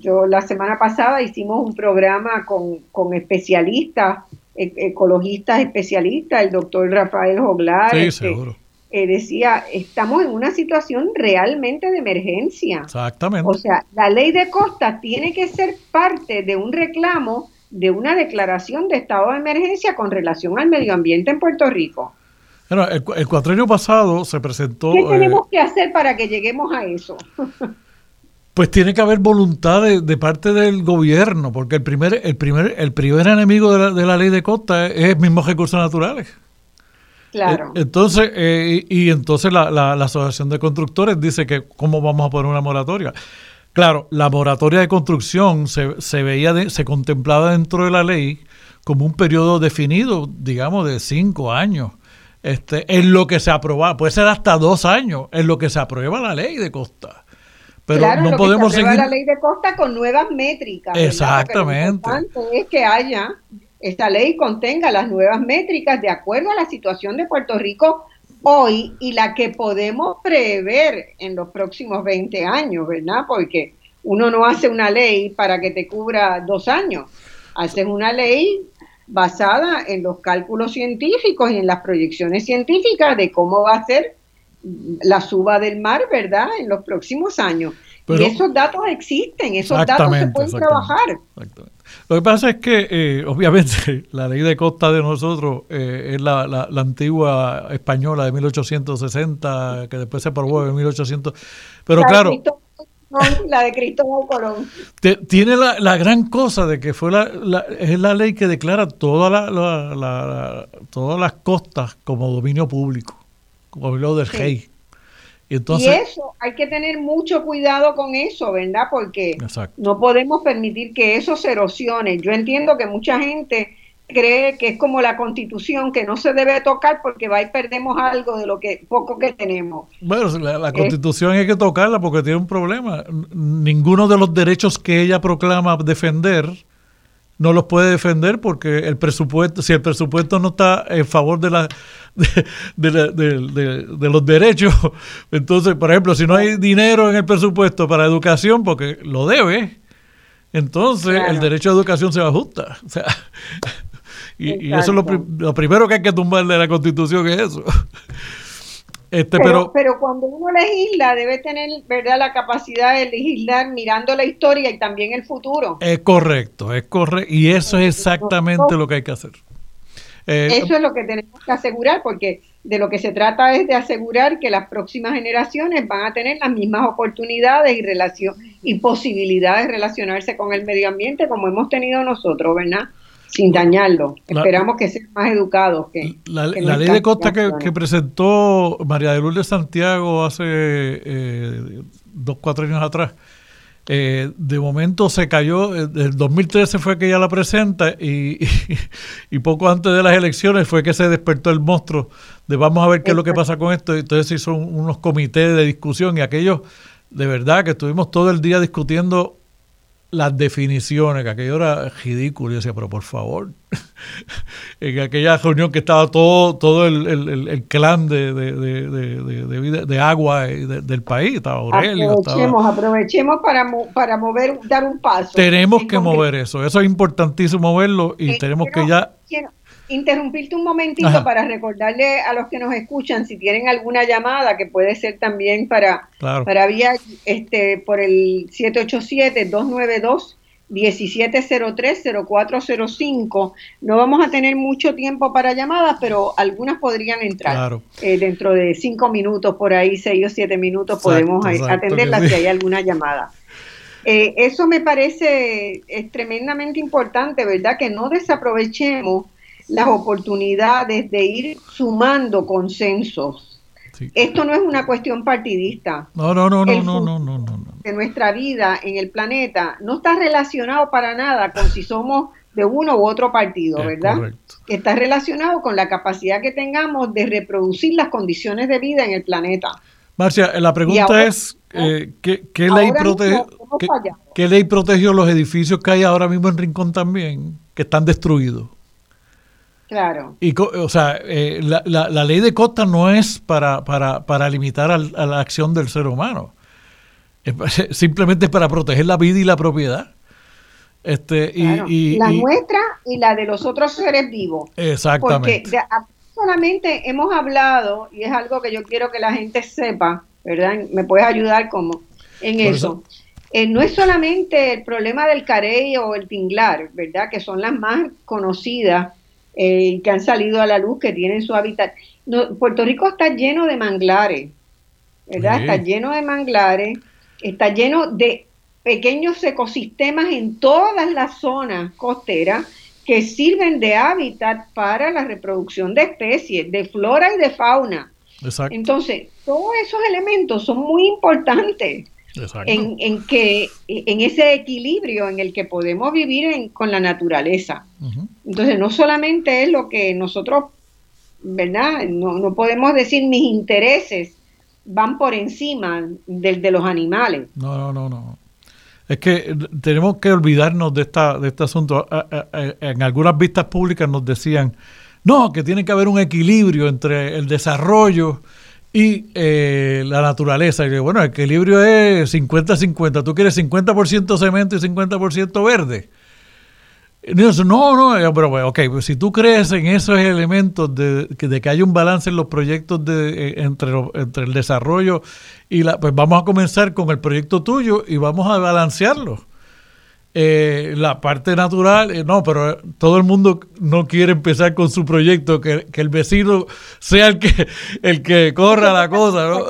Speaker 2: Yo la semana pasada hicimos un programa con, con especialistas, e, ecologistas especialistas, el doctor Rafael Joglar.
Speaker 6: Sí, este, seguro
Speaker 2: eh, decía, estamos en una situación realmente de emergencia.
Speaker 6: Exactamente.
Speaker 2: O sea, la ley de costa tiene que ser parte de un reclamo de una declaración de estado de emergencia con relación al medio ambiente en Puerto Rico.
Speaker 6: Bueno, el, el pasado se presentó...
Speaker 2: ¿Qué tenemos eh, que hacer para que lleguemos a eso? *laughs*
Speaker 6: pues tiene que haber voluntad de, parte del gobierno, porque el primer, el primer, el primer enemigo de la, de la ley de costa es mismos recursos naturales.
Speaker 2: Claro.
Speaker 6: Eh, entonces, eh, y, entonces la, la, Asociación de Constructores dice que cómo vamos a poner una moratoria. Claro, la moratoria de construcción se, se veía, se contemplaba dentro de la ley como un periodo definido, digamos, de cinco años. Este, en lo que se aprueba, puede ser hasta dos años, en lo que se aprueba la ley de costa. Pero
Speaker 2: claro,
Speaker 6: no
Speaker 2: lo
Speaker 6: podemos
Speaker 2: que se seguir. la ley de costa con nuevas métricas.
Speaker 6: Exactamente.
Speaker 2: Lo importante es que haya esta ley contenga las nuevas métricas de acuerdo a la situación de Puerto Rico hoy y la que podemos prever en los próximos 20 años, ¿verdad? Porque uno no hace una ley para que te cubra dos años, haces una ley basada en los cálculos científicos y en las proyecciones científicas de cómo va a ser la suba del mar, ¿verdad? En los próximos años. y esos datos existen, esos datos se pueden trabajar.
Speaker 6: Lo que pasa es que, eh, obviamente, *laughs* la ley de costa de nosotros eh, es la, la, antigua española de 1860, que después se aprobó en 1800. Pero claro.
Speaker 2: la de Cristóbal Colón.
Speaker 6: tiene la, la, gran cosa de que fue la, es la ley que declara toda la, todas las costas como dominio público, como lo del rey.
Speaker 2: Y, eso, hay que tener mucho cuidado con eso, ¿verdad? Porque no podemos permitir que eso se erosione. Yo entiendo que mucha gente cree que es como la constitución, que no se debe tocar porque va y perdemos algo de lo que poco que tenemos.
Speaker 6: Bueno, la, constitución hay que tocarla porque tiene un problema. Ninguno de los derechos que ella proclama defender no los puede defender porque el presupuesto, si el presupuesto no está en favor de, la, *laughs* de, los derechos, *laughs* entonces, por ejemplo, si no hay dinero en el presupuesto para educación, porque lo debe, entonces el derecho a educación se ajusta. *laughs* O sea, y, eso es lo, lo, primero que hay que tumbar de la constitución, es eso.
Speaker 2: Este, pero, pero, cuando uno legisla debe tener verdad la capacidad de legislar mirando la historia y también el futuro.
Speaker 6: Es correcto, es correcto y eso es exactamente lo que hay que hacer.
Speaker 2: Eh, eso es lo que tenemos que asegurar porque de lo que se trata es de asegurar que las próximas generaciones van a tener las mismas oportunidades y relación y posibilidades de relacionarse con el medio ambiente como hemos tenido nosotros, ¿verdad? Sin dañarlo. Esperamos que sean más educados. Que,
Speaker 6: la, ley de costa que, presentó María de Lourdes Santiago hace eh, dos, cuatro años atrás, eh, de momento se cayó, eh, el 2013 fue que ella la presenta y, *laughs* y, poco antes de las elecciones fue que se despertó el monstruo de vamos a ver qué es lo que pasa con esto. Entonces se hizo unos comités de discusión y aquellos, de verdad, que estuvimos todo el día discutiendo las definiciones, que aquello era ridículo. Yo decía, pero por favor, *laughs* en aquella reunión que estaba todo, todo el, el, clan de, de, de, de, agua del país, estaba Aurelio.
Speaker 2: Aprovechemos, aprovechemos para, para mover, dar un paso.
Speaker 6: Tenemos que mover eso, eso es importantísimo verlo y eh, tenemos que ya
Speaker 2: interrumpirte un momentito para recordarle a los que nos escuchan si tienen alguna llamada que puede ser también para para vía este por el 787 292 1703-0405. No vamos a tener mucho tiempo para llamadas, pero algunas podrían entrar. Eh, dentro de cinco minutos, por ahí, seis o siete minutos, podemos atenderlas si hay alguna llamada. Eh, eso me parece es tremendamente importante, ¿verdad? Que no desaprovechemos las oportunidades de ir sumando consensos. Esto no es una cuestión partidista.
Speaker 6: No, no, no, no, no, no, no, no,
Speaker 2: De nuestra vida en el planeta no está relacionado para nada con si somos de uno u otro partido, ¿verdad? Está relacionado con la capacidad que tengamos de reproducir las condiciones de vida en el planeta.
Speaker 6: Marcia, la pregunta es, eh, ¿qué, ley protege, ¿qué, ley protegió los edificios que hay ahora mismo en Rincón también, que están destruidos?
Speaker 2: Claro.
Speaker 6: Y, o sea, eh, la, la, ley de costa no es para, para, para limitar a la acción del ser humano. Es *laughs* simplemente para proteger la vida y la propiedad. Este, y,
Speaker 2: la nuestra y la de los otros seres vivos.
Speaker 6: Exactamente.
Speaker 2: Porque solamente hemos hablado, y es algo que yo quiero que la gente sepa, ¿verdad? Me puedes ayudar como en eso. Eh, no es solamente el problema del carey o el tinglar, ¿verdad? Que son las más conocidas eh, que han salido a la luz, que tienen su hábitat. Puerto Rico está lleno de manglares, ¿verdad? Está lleno de manglares, está lleno de pequeños ecosistemas en todas las zonas costeras que sirven de hábitat para la reproducción de especies, de flora y de fauna. Entonces, todos esos elementos son muy importantes en, en, que, en ese equilibrio en el que podemos vivir con la naturaleza. Entonces, no solamente es lo que nosotros, ¿verdad? No, no podemos decir mis intereses van por encima del de los animales.
Speaker 6: No, no, no, no. Es que tenemos que olvidarnos de, esta, de este asunto. En algunas vistas públicas nos decían, no, que tiene que haber un equilibrio entre el desarrollo y eh, la naturaleza. Y bueno, el equilibrio es 50-50. Tú quieres 50% cemento y 50% verde. No, no, eh, pero ok, pues si tú crees en esos elementos de, de que hay un balance en los proyectos de, eh, entre, entre el desarrollo y la, pues vamos a comenzar con el proyecto tuyo y vamos a balancearlo. Eh, la parte natural, eh, no, pero todo el mundo no quiere empezar con su proyecto, que, el vecino sea el que, el que corra la cosa, ¿no?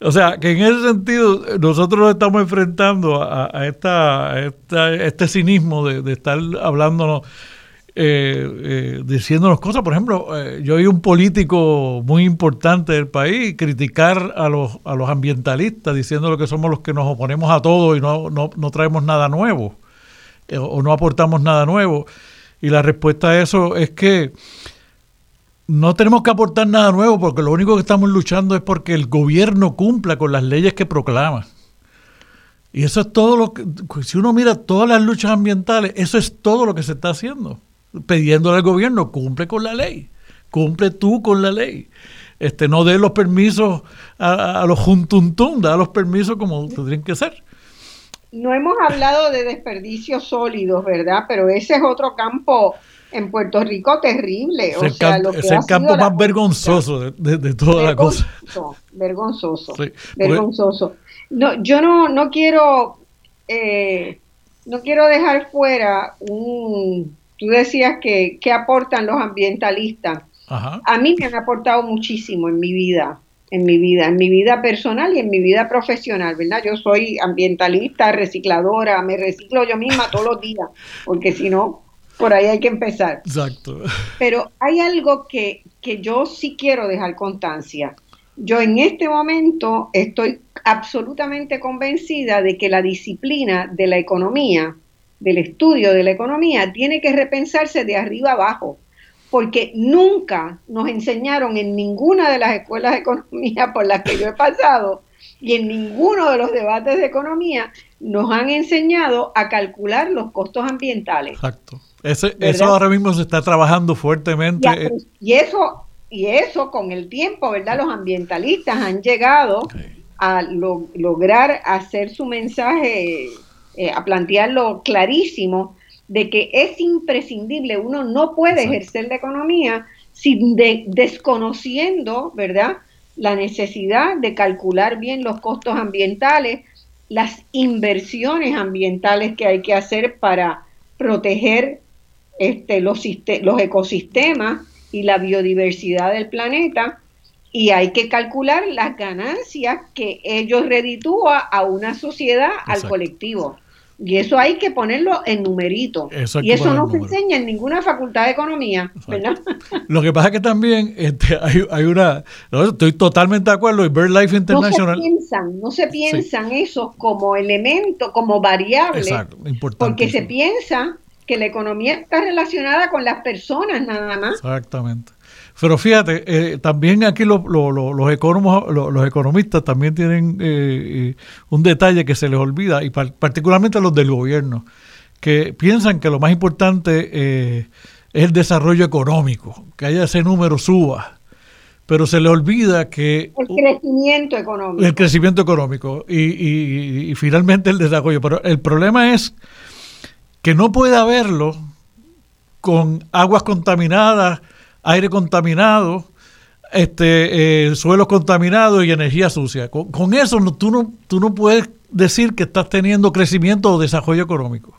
Speaker 6: *laughs* o sea, que en ese sentido nosotros nos estamos enfrentando a, esta, este cinismo de, de estar hablándonos eh, eh, diciéndonos cosas. Por ejemplo, eh, yo oí un político muy importante del país criticar a los, a los ambientalistas diciendo que somos los que nos oponemos a todo y no, no, no traemos nada nuevo eh, o no aportamos nada nuevo. Y la respuesta a eso es que no tenemos que aportar nada nuevo porque lo único que estamos luchando es porque el gobierno cumpla con las leyes que proclama. Y eso es todo lo que, si uno mira todas las luchas ambientales, eso es todo lo que se está haciendo, pidiéndole al gobierno, cumple con la ley, cumple tú con la ley. Este, no dé los permisos a, los juntuntum, da los permisos como tendrían que ser.
Speaker 2: No hemos hablado de desperdicios sólidos, ¿verdad? Pero ese es otro campo en Puerto Rico terrible.
Speaker 6: Es el, campo más vergonzoso de, toda la cosa.
Speaker 2: Vergonzoso, vergonzoso. No, yo no, no quiero, eh, no quiero dejar fuera un, tú decías que, que aportan los ambientalistas. A mí me han aportado muchísimo en mi vida, en mi vida, en mi vida personal y en mi vida profesional, ¿verdad? Yo soy ambientalista, recicladora, me reciclo yo misma todos los días, porque si no, por ahí hay que empezar.
Speaker 6: Exacto.
Speaker 2: Pero hay algo que, que yo sí quiero dejar constancia. Yo en este momento estoy absolutamente convencida de que la disciplina de la economía, del estudio de la economía, tiene que repensarse de arriba abajo, porque nunca nos enseñaron en ninguna de las escuelas de economía por las que yo he pasado y en ninguno de los debates de economía nos han enseñado a calcular los costos ambientales.
Speaker 6: Exacto eso ahora mismo se está trabajando fuertemente.
Speaker 2: Y, eso, y eso con el tiempo, ¿verdad? Los ambientalistas han llegado a lograr hacer su mensaje, eh, a plantearlo clarísimo, de que es imprescindible, uno no puede ejercer la economía sin desconociendo, ¿verdad? La necesidad de calcular bien los costos ambientales, las inversiones ambientales que hay que hacer para proteger este, los, los ecosistemas y la biodiversidad del planeta y hay que calcular las ganancias que ellos reditúa a una sociedad, al colectivo. Y eso hay que ponerlo en numerito. y eso no se enseña en ninguna facultad de economía, ¿verdad?
Speaker 6: Lo que pasa es que también este, *laughs* hay, una... estoy totalmente de acuerdo, y BirdLife International...
Speaker 2: No se piensan, no se piensan eso como elemento, como variable, porque se piensa que la economía está relacionada con las personas nada más.
Speaker 6: Exactamente. Pero fíjate, eh, también aquí los, los, los, los, economistas también tienen eh, eh, un detalle que se les olvida, y particularmente los del gobierno, que piensan que lo más importante es el desarrollo económico, que haya ese número suba. Pero se les olvida que...
Speaker 2: El crecimiento económico.
Speaker 6: El crecimiento económico y, y, y finalmente el desarrollo. Pero el problema es que no puede haberlo con aguas contaminadas, aire contaminado, este, eh, suelos contaminados y energía sucia. Con, eso tú, no, tú no puedes decir que estás teniendo crecimiento o desarrollo económico.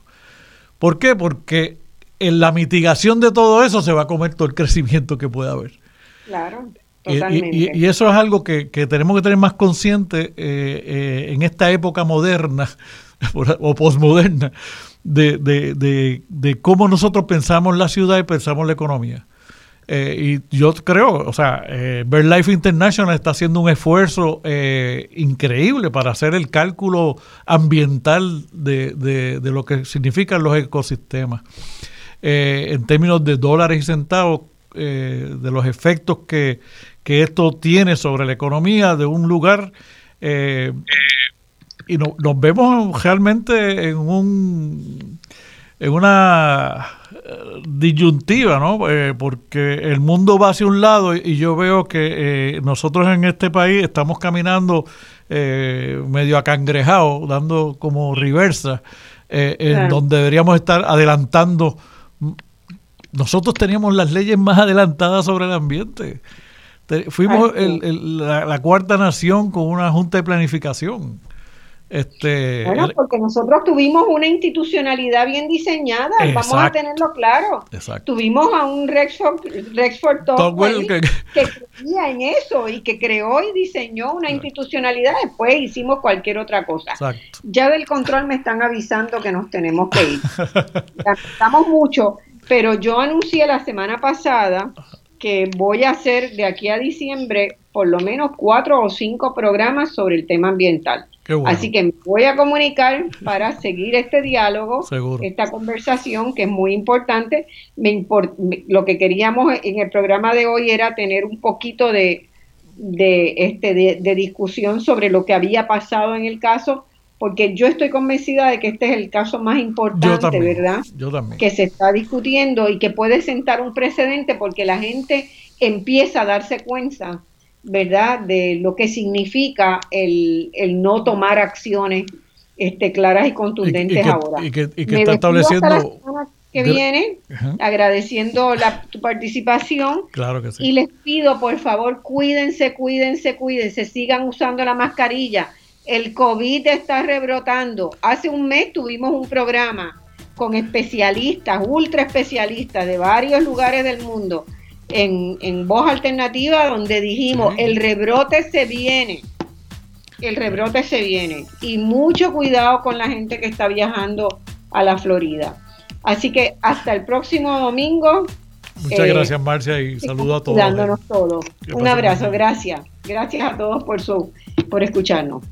Speaker 6: ¿Por qué? Porque en la mitigación de todo eso se va a comer todo el crecimiento que pueda haber.
Speaker 2: Claro.
Speaker 6: Y, y, eso es algo que, tenemos que tener más consciente eh, eh, en esta época moderna *laughs* o posmoderna, de, de, de, cómo nosotros pensamos la ciudad y pensamos la economía. Eh, y yo creo, o sea, eh, BirdLife International está haciendo un esfuerzo eh, increíble para hacer el cálculo ambiental de, de, lo que significan los ecosistemas. Eh, en términos de dólares y centavos, de los efectos que, que, esto tiene sobre la economía de un lugar y no, nos vemos realmente en un en una disyuntiva, ¿no? Eh, porque el mundo va hacia un lado y yo veo que eh, nosotros en este país estamos caminando medio acangrejados, dando como reversa, en donde deberíamos estar adelantando. Nosotros teníamos las leyes más adelantadas sobre el ambiente. Fuimos la, la, cuarta nación con una junta de planificación. Este,
Speaker 2: bueno, porque nosotros tuvimos una institucionalidad bien diseñada, vamos a tenerlo claro. Tuvimos a un Rexford, Rexford que, creía en eso y que creó y diseñó una institucionalidad. Después hicimos cualquier otra cosa. Ya del control me están avisando que nos tenemos que ir. *laughs* Estamos mucho, pero yo anuncié la semana pasada que voy a hacer de aquí a diciembre por lo menos cuatro o cinco programas sobre el tema ambiental. Así que me voy a comunicar para seguir este diálogo, esta conversación que es muy importante. Me lo que queríamos en el programa de hoy era tener un poquito de, de, este, de, discusión sobre lo que había pasado en el caso, porque yo estoy convencida de que este es el caso más importante, ¿verdad?
Speaker 6: Yo también.
Speaker 2: Que se está discutiendo y que puede sentar un precedente porque la gente empieza a darse cuenta, ¿verdad?, de lo que significa el, el no tomar acciones este, claras y contundentes ahora.
Speaker 6: Y que, está estableciendo
Speaker 2: que viene, agradeciendo la, tu participación.
Speaker 6: Claro que sí.
Speaker 2: Y les pido, por favor, cuídense, cuídense, cuídense, sigan usando la mascarilla. El COVID está rebrotando. Hace un mes tuvimos un programa con especialistas, ultra especialistas de varios lugares del mundo en, en Voz Alternativa, donde dijimos, el rebrote se viene. El rebrote se viene. Y mucho cuidado con la gente que está viajando a la Florida. Así que hasta el próximo domingo.
Speaker 6: Muchas eh, gracias, Marcia, y saludo a todos.
Speaker 2: Dándonos todos. Un abrazo, gracias. Gracias a todos por, su, por escucharnos.